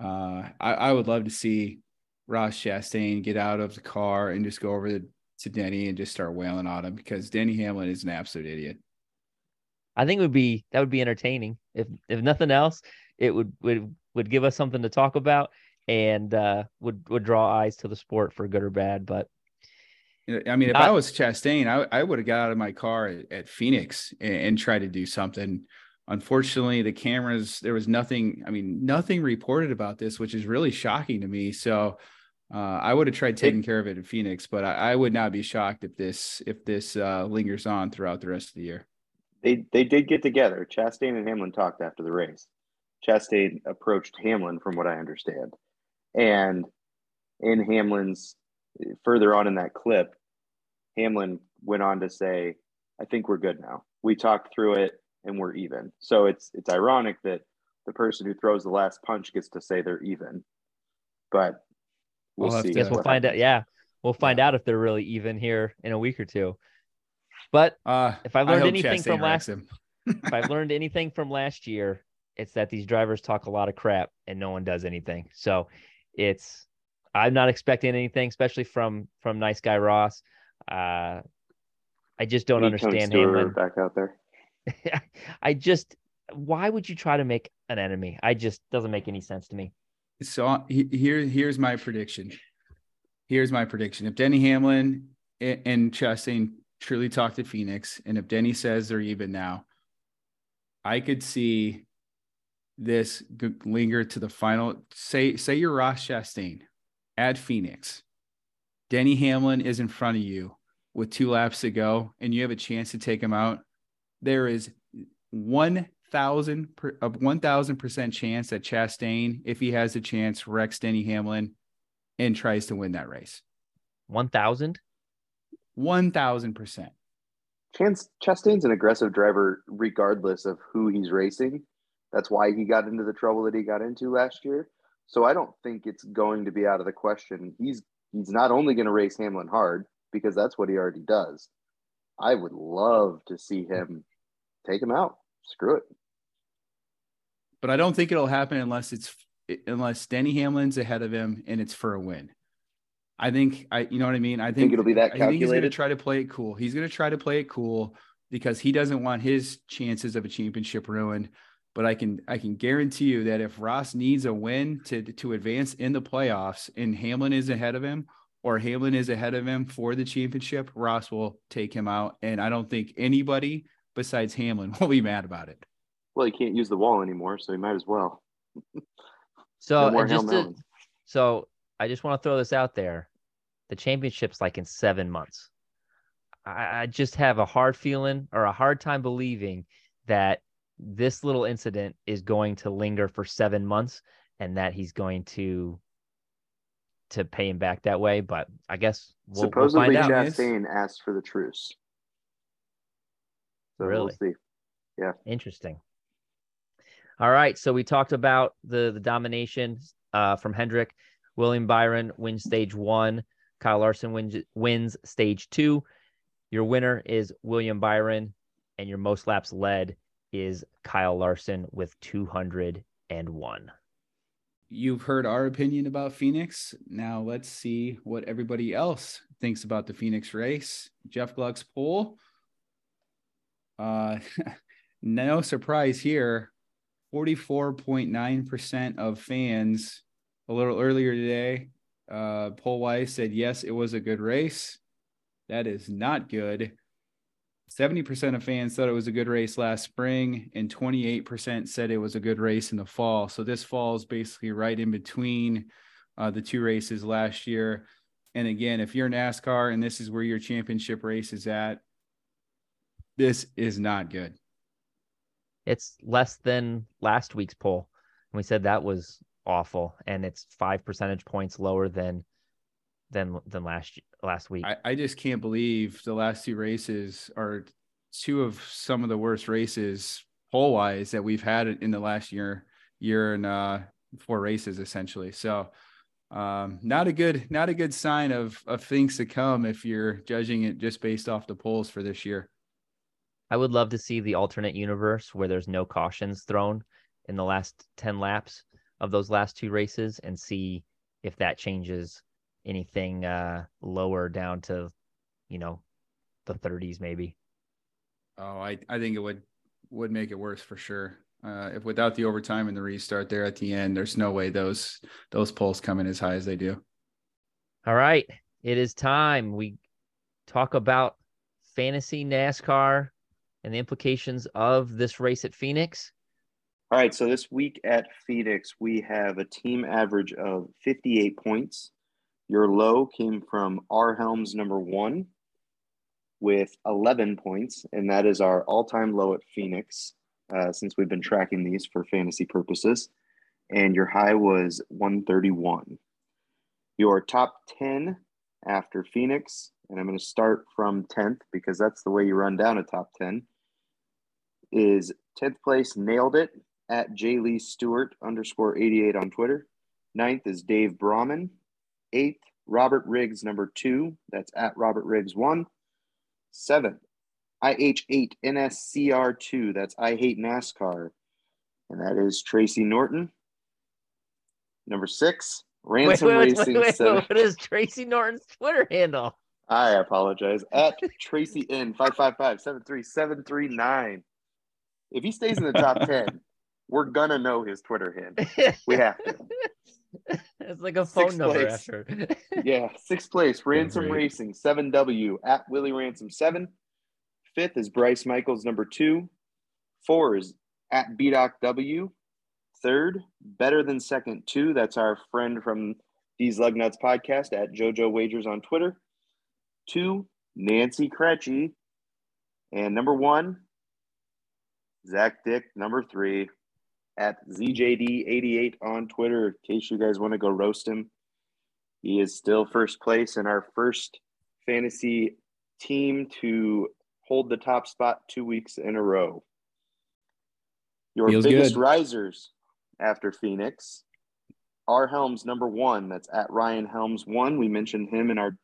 uh, I, I would love to see Ross Chastain get out of the car and just go over to, to Denny and just start wailing on him because Denny Hamlin is an absolute idiot. I think it would be that would be entertaining. If if nothing else, it would would would give us something to talk about and uh, would would draw eyes to the sport for good or bad. But I mean, if Not, I was Chastain, I, I would have got out of my car at, at Phoenix and, and tried to do something. Unfortunately, the cameras there was nothing. I mean, nothing reported about this, which is really shocking to me. So uh, I would have tried taking care of it in Phoenix, but I, I, would not be shocked if this if this uh, lingers on throughout the rest of the year they they did get together. Chastain and Hamlin talked after the race. Chastain approached Hamlin, from what I understand, and in Hamlin's further on in that clip, Hamlin went on to say, "I think we're good now. We talked through it, and we're even." So it's it's ironic that the person who throws the last punch gets to say they're even, but we'll, we'll see. Guess we'll find out. Yeah, we'll find out if they're really even here in a week or two. But uh, if I learned I anything Chastain from last, if I've learned anything from last year, it's that these drivers talk a lot of crap and no one does anything. So it's I'm not expecting anything, especially from from nice guy Ross. Uh, I just don't understand him. Back out there. I just why would you try to make an enemy? I just doesn't make any sense to me. So here here's my prediction. Here's my prediction. If Denny Hamlin and Chastain truly talk to Phoenix, and if Denny says they're even now, I could see this linger to the final. Say say you're Ross Chastain at Phoenix. Denny Hamlin is in front of you with two laps to go, and you have a chance to take him out. There is one thousand of one thousand percent chance that Chastain, if he has a chance, wrecks Denny Hamlin and tries to win that race. One thousand. 1000%. Chance Chastain's an aggressive driver regardless of who he's racing. That's why he got into the trouble that he got into last year. So I don't think it's going to be out of the question. He's he's not only going to race Hamlin hard because that's what he already does. I would love to see him take him out. Screw it. But I don't think it'll happen unless it's unless Denny Hamlin's ahead of him and it's for a win. I think I, you know what I mean. I think, think it'll be that calculated. I think he's going to try to play it cool. He's going to try to play it cool because he doesn't want his chances of a championship ruined. But I can I can guarantee you that if Ross needs a win to to advance in the playoffs and Hamlin is ahead of him or Hamlin is ahead of him for the championship, Ross will take him out. And I don't think anybody besides Hamlin will be mad about it. Well, he can't use the wall anymore, so he might as well. so no just to, so I just want to throw this out there the championship's like in seven months. I, I just have a hard feeling or a hard time believing that this little incident is going to linger for seven months and that he's going to to pay him back that way. But I guess we'll, supposedly we'll Chastain asked for the truce. So really? We'll see. Yeah. Interesting. All right. So we talked about the the domination uh, from Hendrick. William Byron wins stage one. Kyle Larson wins, wins stage two. Your winner is William Byron, and your most laps led is Kyle Larson with 201. You've heard our opinion about Phoenix. Now let's see what everybody else thinks about the Phoenix race. Jeff Gluck's poll. Uh, no surprise here. 44.9% of fans a little earlier today uh, Paul Weiss said, yes, it was a good race. That is not good. 70% of fans thought it was a good race last spring, and 28% said it was a good race in the fall. So this falls basically right in between uh, the two races last year. And again, if you're NASCAR and this is where your championship race is at, this is not good. It's less than last week's poll. And we said that was awful, and it's five percentage points lower than than than last last week. I, I just can't believe the last two races are two of some of the worst races poll wise that we've had in the last year year and uh four races essentially. So um, not a good not a good sign of of things to come if you're judging it just based off the polls for this year. I would love to see the alternate universe where there's no cautions thrown in the last 10 laps of those last two races and see if that changes anything uh lower down to you know the 30s maybe. Oh, I I think it would would make it worse for sure. Uh, if without the overtime and the restart there at the end, there's no way those those polls come in as high as they do. All right, it is time we talk about fantasy NASCAR and the implications of this race at Phoenix. All right, so this week at Phoenix, we have a team average of 58 points. Your low came from R Helms number one with 11 points, and that is our all time low at Phoenix uh, since we've been tracking these for fantasy purposes. And your high was 131. Your top 10 after Phoenix, and I'm going to start from 10th because that's the way you run down a top 10, is 10th place, nailed it at J Lee Stewart underscore 88 on Twitter. Ninth is Dave Brahman. Eighth, Robert Riggs, number two. That's at Robert Riggs one. Seventh, IH8 NSCR2. That's I Hate NASCAR. And that is Tracy Norton. Number six, Ransom wait, wait, Racing. Wait. What is Tracy Norton's Twitter handle? I apologize. At Tracy N55573739. If he stays in the top ten, we're gonna know his Twitter handle. We have to. it's like a phone Sixth number place. after. Yeah, sixth place, Ransom great. Racing, seven W at Willie Ransom seven. Fifth is Bryce Michaels, number two. Four is at BDoc W. Third, better than second two. That's our friend from These Lug Nuts podcast at JoJo Wagers on Twitter. Two, Nancy Krejci. And number one, Zac Dick, number three, at ZJD88 on Twitter, in case you guys want to go roast him. He is still first place in our first fantasy team to hold the top spot two weeks in a row. Your Feels biggest good. risers after Phoenix are Helms number one. That's at Ryan Helms one. We mentioned him in our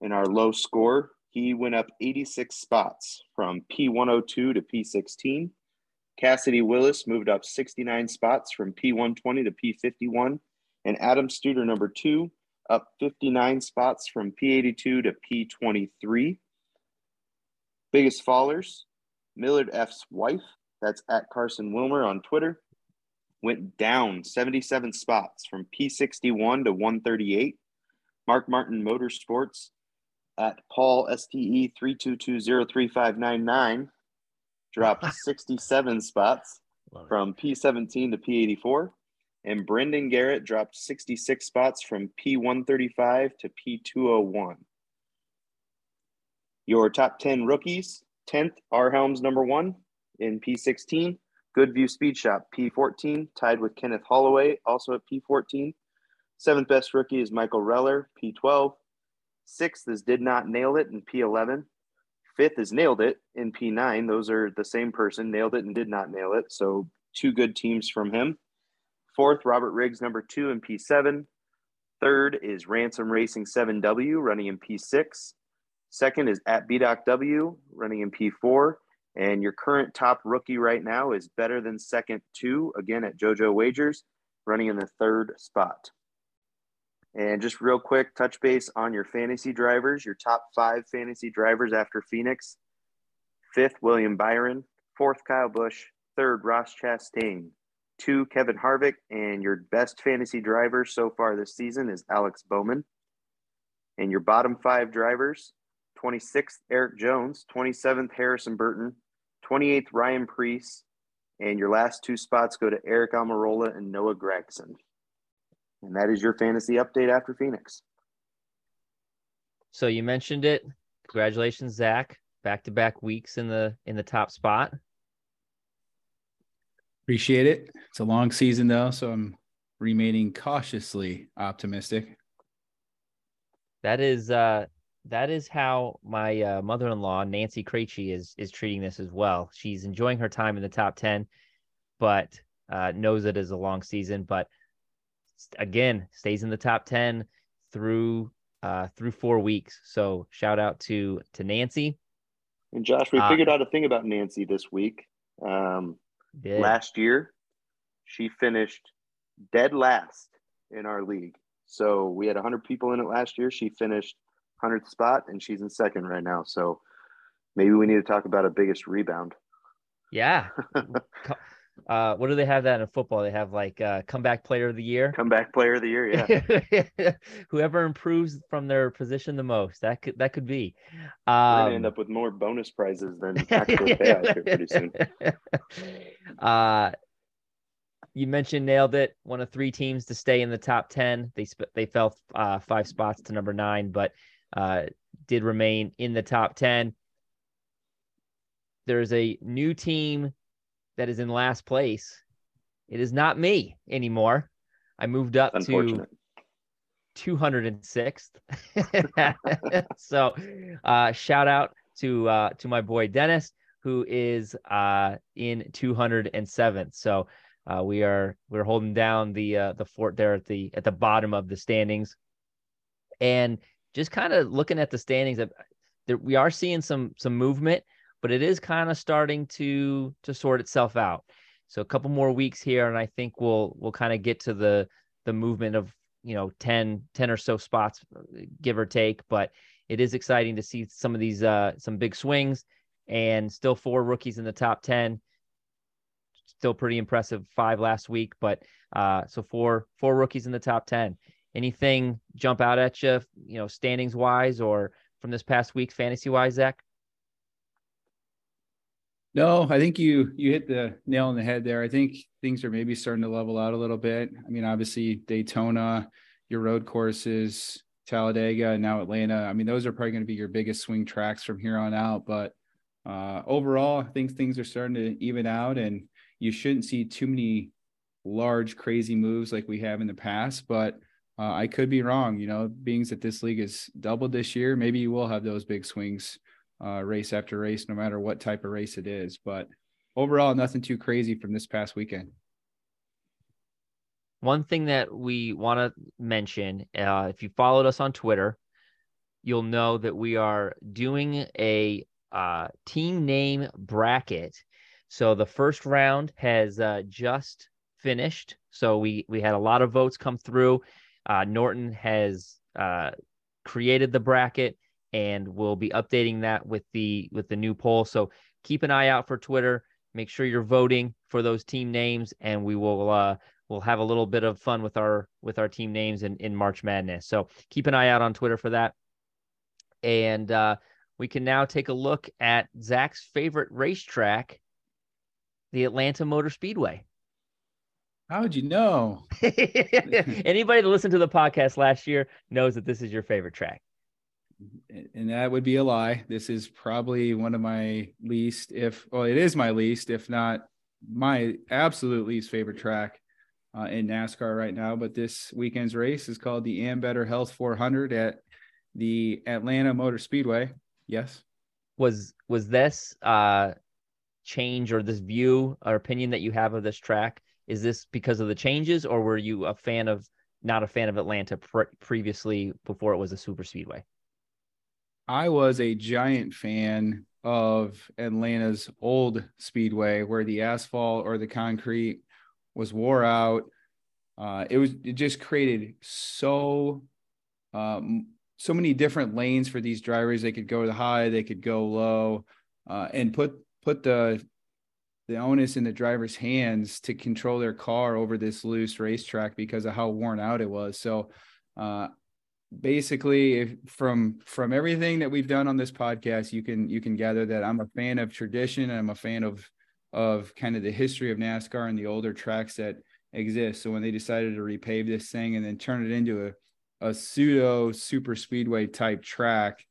in our low score. He went up 86 spots from P102 to P16. Cassidy Willis moved up 69 spots from P120 to P51. And Adam Studer, number two, up 59 spots from P82 to P23. Biggest fallers, Millard F's wife, that's at Carson Wilmer on Twitter, went down 77 spots from P61 to 138. Mark Martin Motorsports at Paul STE 322035999 dropped 67 spots Love it. from P17 to P84. And Brendan Garrett dropped 66 spots from P135 to P201. Your top 10 rookies 10th, R. Helms, number one in P16. Goodview Speed Shop, P14, tied with Kenneth Holloway, also at P14. Seventh best rookie is Michael Reller, P12. Sixth is Did Not Nail It in P11. Fifth is Nailed It in P9. Those are the same person, Nailed It and Did Not Nail It. So two good teams from him. Fourth, Robert Riggs, number two in P7. Third is Ransom Racing 7W, running in P6. Second is at BDoc W, running in P4. And your current top rookie right now is better than second two, again at JoJo Wagers, running in the third spot. And just real quick, touch base on your fantasy drivers, your top five fantasy drivers after Phoenix. Fifth, William Byron. Fourth, Kyle Busch. Third, Ross Chastain. Two, Kevin Harvick. And your best fantasy driver so far this season is Alex Bowman. And your bottom five drivers 26th, Erik Jones. 27th, Harrison Burton. 28th, Ryan Preece. And your last two spots go to Aric Almirola and Noah Gragson. And that is your fantasy update after Phoenix. So you mentioned it. Congratulations, Zac. Back to back weeks in the in the top spot. Appreciate it. It's a long season though, so I'm remaining cautiously optimistic. That is uh that is how my uh, mother-in-law Nancy Krejci is is treating this as well. She's enjoying her time in the top 10, but uh, knows it is a long season, but again, stays in the top 10 through uh, through 4 weeks. So shout out to to Nancy. And Josh, we Uh, figured out a thing about Nancy this week. Um, Did. last year, she finished dead last in our league. So we had 100 people in it last year. She finished 100th spot, and she's in second right now. So maybe we need to talk about a biggest rebound. Yeah. Uh, what do they have that in football? They have like uh, comeback player of the year. Comeback player of the year. Yeah. Whoever improves from their position the most, that could that could be. We're going to end Um, up with more bonus prizes than actual payouts here pretty soon. uh, you mentioned nailed it. One of three teams to stay in the top ten. They sp- they fell uh, five spots to number nine, but uh, did remain in the top ten. There's a new team that is in last place. It is not me anymore. I moved up to Unfortunate. 206th. so uh shout out to uh to my boy Dennis who is uh in 207th. So uh we are we're holding down the uh the fort there at the at the bottom of the standings. And just kind of looking at the standings uh, there, we are seeing some some movement, but it is kind of starting to to sort itself out. So a couple more weeks here and I think we'll we'll kind of get to the the movement of you know 10 10 or so spots give or take but it is exciting to see some of these uh some big swings and still four rookies in the top 10 still pretty impressive five last week but uh so four four rookies in the top 10 anything jump out at you you know standings wise or from this past week fantasy wise zac No, I think you you hit the nail on the head there. I think things are maybe starting to level out a little bit. I mean, obviously Daytona, your road courses, Talladega, and now Atlanta. I mean, those are probably going to be your biggest swing tracks from here on out. But uh, overall, I think things are starting to even out, and you shouldn't see too many large, crazy moves like we have in the past. But uh, I could be wrong. You know, being that this league is doubled this year, maybe you will have those big swings uh, race after race, no matter what type of race it is. But overall, nothing too crazy from this past weekend. one thing that we want to mention uh, if you followed us on twitter you'll know that we are doing a uh, team name bracket so the first round has uh, just finished so we we had a lot of votes come through uh, norton has uh, created the bracket and we'll be updating that with the with the new poll so keep an eye out for twitter make sure you're voting for those team names and we will uh we'll have a little bit of fun with our with our team names in, in March Madness. So keep an eye out on Twitter for that. And uh, we can now take a look at Zac's favorite racetrack, the Atlanta Motor Speedway. How would you know? Anybody that listened to the podcast last year knows that this is your favorite track. And that would be a lie. This is probably one of my least, if well, it is my least, if not my absolute least favorite track uh, in NASCAR right now. But this weekend's race is called the Ambetter Health 400 at the Atlanta Motor Speedway. Yes. Was was this uh change or this view or opinion that you have of this track? Is this because of the changes, or were you a fan of not a fan of Atlanta pre- previously before it was a super speedway? I was a giant fan of Atlanta's old speedway where the asphalt or the concrete was wore out. Uh, it was it just created so um, so many different lanes for these drivers. They could go high, they could go low, uh, and put put the the onus in the driver's hands to control their car over this loose racetrack because of how worn out it was. So uh, basically if from from everything that we've done on this podcast you can you can gather that i'm a fan of tradition and i'm a fan of of kind of the history of nascar and the older tracks that exist so when they decided to repave this thing and then turn it into a, a pseudo super speedway type track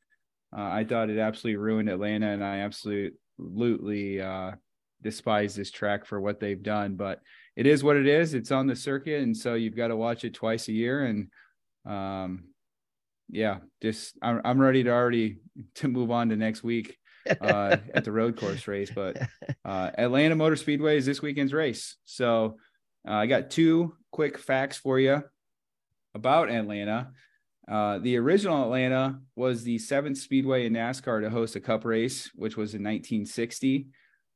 uh, i thought it absolutely ruined atlanta and i absolutely uh despise this track for what they've done, but it is what it is. It's on the circuit, and so you've got to watch it twice a year. And um, yeah, just I'm I'm ready to already to move on to next week uh, at the road course race. But uh, Atlanta Motor Speedway is this weekend's race. So uh, I got two quick facts for you about Atlanta. Uh, the original Atlanta was the seventh speedway in NASCAR to host a cup race, which was in 1960.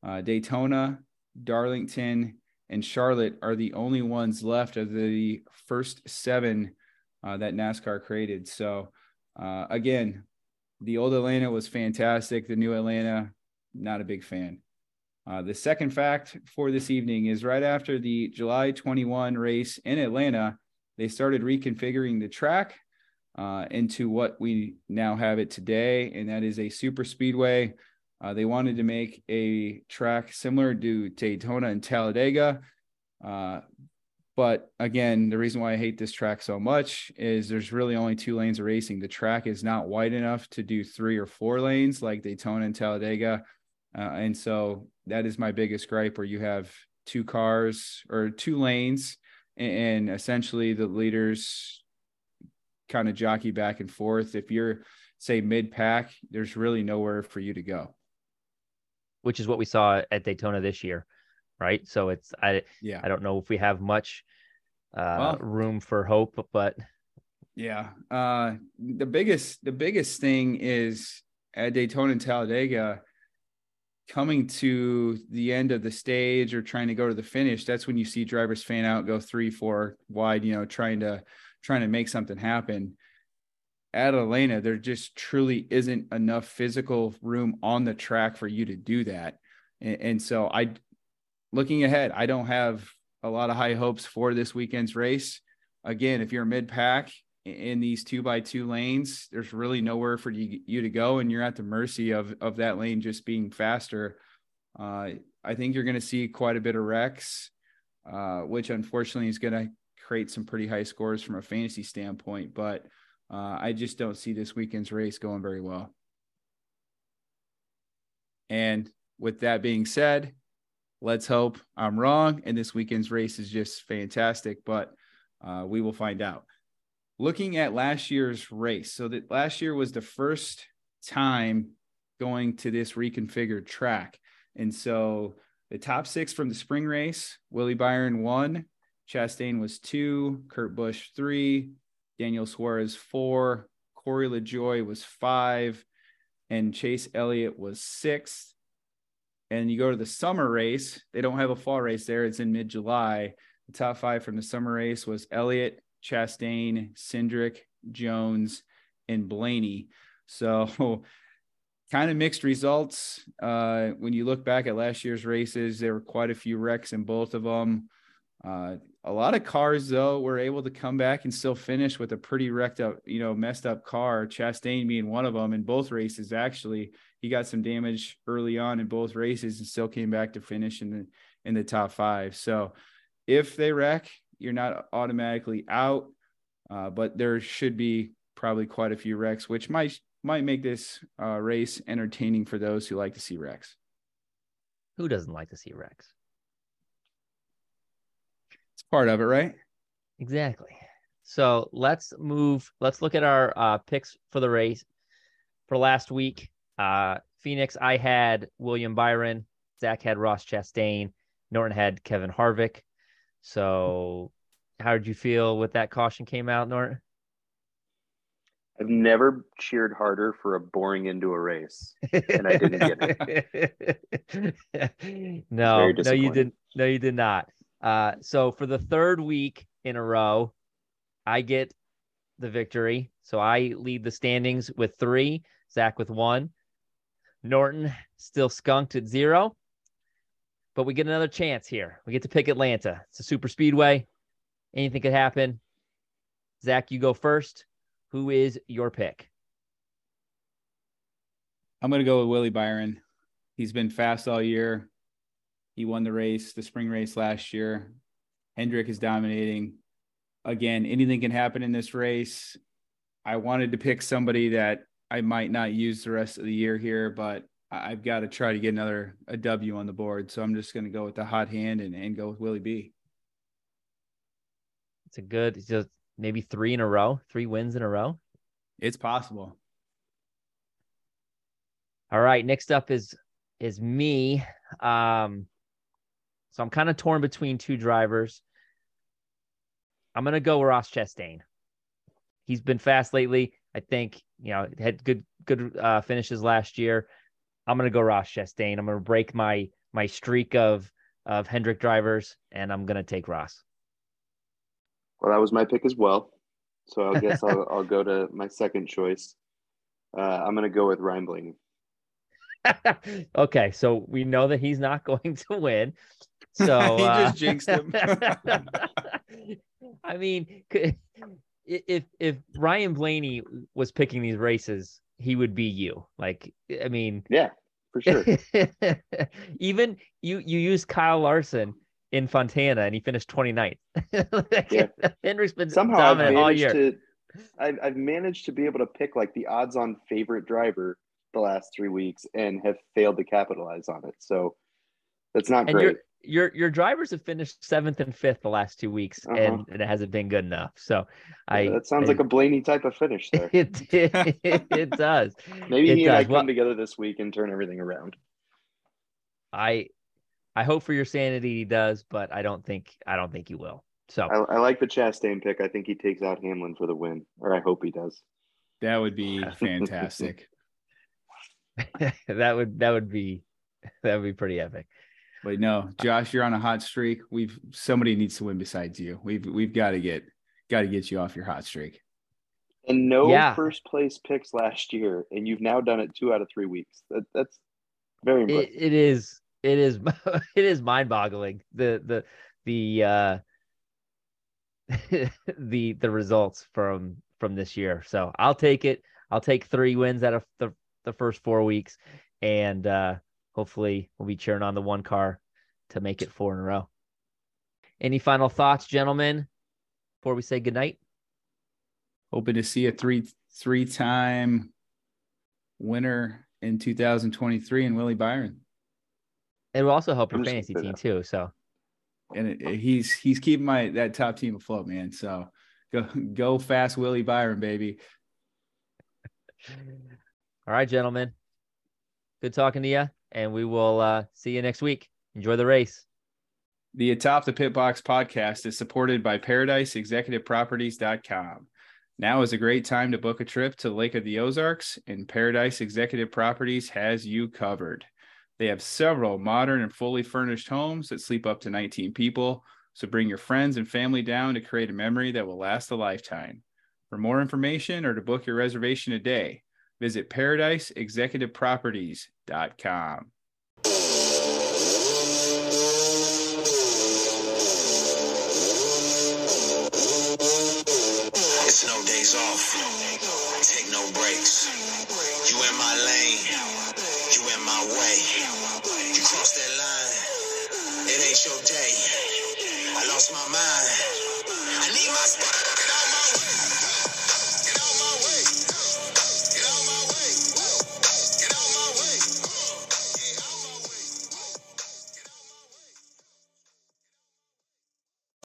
Uh, Daytona, Darlington, and Charlotte are the only ones left of the first seven uh, that NASCAR created. So, uh, again, the old Atlanta was fantastic. The new Atlanta, not a big fan. Uh, the second fact for this evening is right after the July 21 race in Atlanta, they started reconfiguring the track uh, into what we now have it today, and that is a super speedway. Uh, they wanted to make a track similar to Daytona and Talladega. But again, the reason why I hate this track so much is there's really only two lanes of racing. The track is not wide enough to do three or four lanes like Daytona and Talladega. Uh, and so that is my biggest gripe where you have two cars or two lanes and essentially the leaders kind of jockey back and forth. If you're say mid pack, there's really nowhere for you to go. Which is what we saw at Daytona this year, right? So it's I yeah I don't know if we have much uh, Well- room for hope, but Yeah. Uh the biggest the biggest thing is at Daytona and Talladega coming to the end of the stage or trying to go to the finish, that's when you see drivers fan out, go three, four wide, you know, trying to trying to make something happen. At Atlanta, there just truly isn't enough physical room on the track for you to do that. And, and so I looking ahead, I don't have a lot of high hopes for this weekend's race. Again, if you're mid pack in these two by two lanes, there's really nowhere for you, you to go, and you're at the mercy of of that lane just being faster. Uh, I think you're going to see quite a bit of wrecks, uh, which unfortunately is going to create some pretty high scores from a fantasy standpoint. But uh, I just don't see this weekend's race going very well. And with that being said, let's hope I'm wrong and this weekend's race is just fantastic. But uh, we will find out looking at last year's race. So that last year was the first time going to this reconfigured track. And so the top six from the spring race, Willie Byron one, Chastain was two, Kurt Busch three, Daniel Suarez four, Corey LaJoie was five, and Chase Elliott was sixth. And you go to the summer race, they don't have a fall race there. It's in mid July. The top five from the summer race was Elliott, Chastain, Cindric, Jones, and Blaney. So, kind of mixed results. Uh, when you look back at last year's races, there were quite a few wrecks in both of them. Uh, a lot of cars, though, were able to come back and still finish with a pretty wrecked up, you know, messed up car. Chastain being one of them in both races. Actually, he got some damage early on in both races and still came back to finish in the in the top five. So, if they wreck, you're not automatically out, uh, but there should be probably quite a few wrecks, which might might make this uh, race entertaining for those who like to see wrecks. who doesn't like to see wrecks? It's part of it, right? Exactly. So let's move. Let's look at our uh, picks for the race for last week. Uh, Phoenix, I had William Byron. Zac had Ross Chastain. Norton had Kevin Harvick. So, how did you feel with that caution came out, Norton? I've never cheered harder for a boring into a race. And I didn't get it. no, no, you didn't. No, you did not. Uh, so for the third week in a row, I get the victory. So I lead the standings with three. Zac with one. Norton still skunked at zero. But we get another chance here. We get to pick Atlanta. It's a super speedway. Anything could happen. Zac, you go first. Who is your pick? I'm going to go with Willie Byron. He's been fast all year. He won the race, the spring race last year. Hendrick is dominating. Again, anything can happen in this race. I wanted to pick somebody that I might not use the rest of the year here, but I've got to try to get another a W on the board. So I'm just going to go with the hot hand and, and go with Willie B. It's a good. It's just maybe three in a row, three wins in a row. It's possible. All right. Next up is is me. Um, so I'm kind of torn between two drivers. I'm gonna go Ross Chastain. He's been fast lately. I think you know had good good uh, finishes last year. I'm gonna go Ross Chastain. I'm gonna break my my streak of of Hendrick drivers, and I'm gonna take Ross. Well, that was my pick as well. So I guess I'll, I'll go to my second choice. Uh, I'm going to go with Ryan Blaney. okay, so we know that he's not going to win. So He uh, just jinxed him. I mean, could- if if Ryan Blaney was picking these races, he would be you. Like, I mean, Yeah, for sure. even you you used Kyle Larson in Fontana and he finished 29th. Like, Yeah. Hendrick's been Somehow I've dominant all year. to. I've, I've managed to be able to pick like the odds-on favorite driver the last three weeks and have failed to capitalize on it. So that's not and great. Your your your drivers have finished seventh and fifth the last two weeks, Uh-huh. and, and it hasn't been good enough. So I that sounds I- like a Blaney type of finish there. it, it, it does. Maybe it he and I come Well- together this week and turn everything around. I I hope for your sanity he does, but I don't think I don't think he will. So I, I like the Chastain pick. I think he takes out Hamlin for the win, or I hope he does. That would be fantastic. that would that would be that would be pretty epic. But no, Josh, you're on a hot streak. We've somebody needs to win besides you. We've we've got to get got to get you off your hot streak. And no Yeah. first place picks last year, and you've now done it two out of three weeks. That, that's very It, it is it is it is mind boggling the the the uh the the results from from this year. So I'll take it. I'll take three wins out of the the first four weeks, and uh hopefully we'll be cheering on the one car to make it four in a row. Any final thoughts, gentlemen, before we say goodnight? Hoping to see a three three time winner in 2023 in Willie Byron. It will also help your fantasy team say too. So and it, it- he's he's keeping my that top team afloat, man. So go go fast, Willie Byron, baby. all right, gentlemen. Good talking to you, and we will uh see you next week. Enjoy the race. The Atop the Pit Box podcast is supported by ParadiseExecutiveProperties.com. Now is a great time to book a trip to Lake of the Ozarks, and Paradise Executive Properties has you covered. They have several modern and fully furnished homes that sleep up to 19 people, so bring your friends and family down to create a memory that will last a lifetime. For more information or to book your reservation today, visit ParadiseExecutiveProperties.com. It's no days off. Take no breaks. You in my lane. You in my way. You cross that line. It ain't your day. I lost my mind. I need my spot.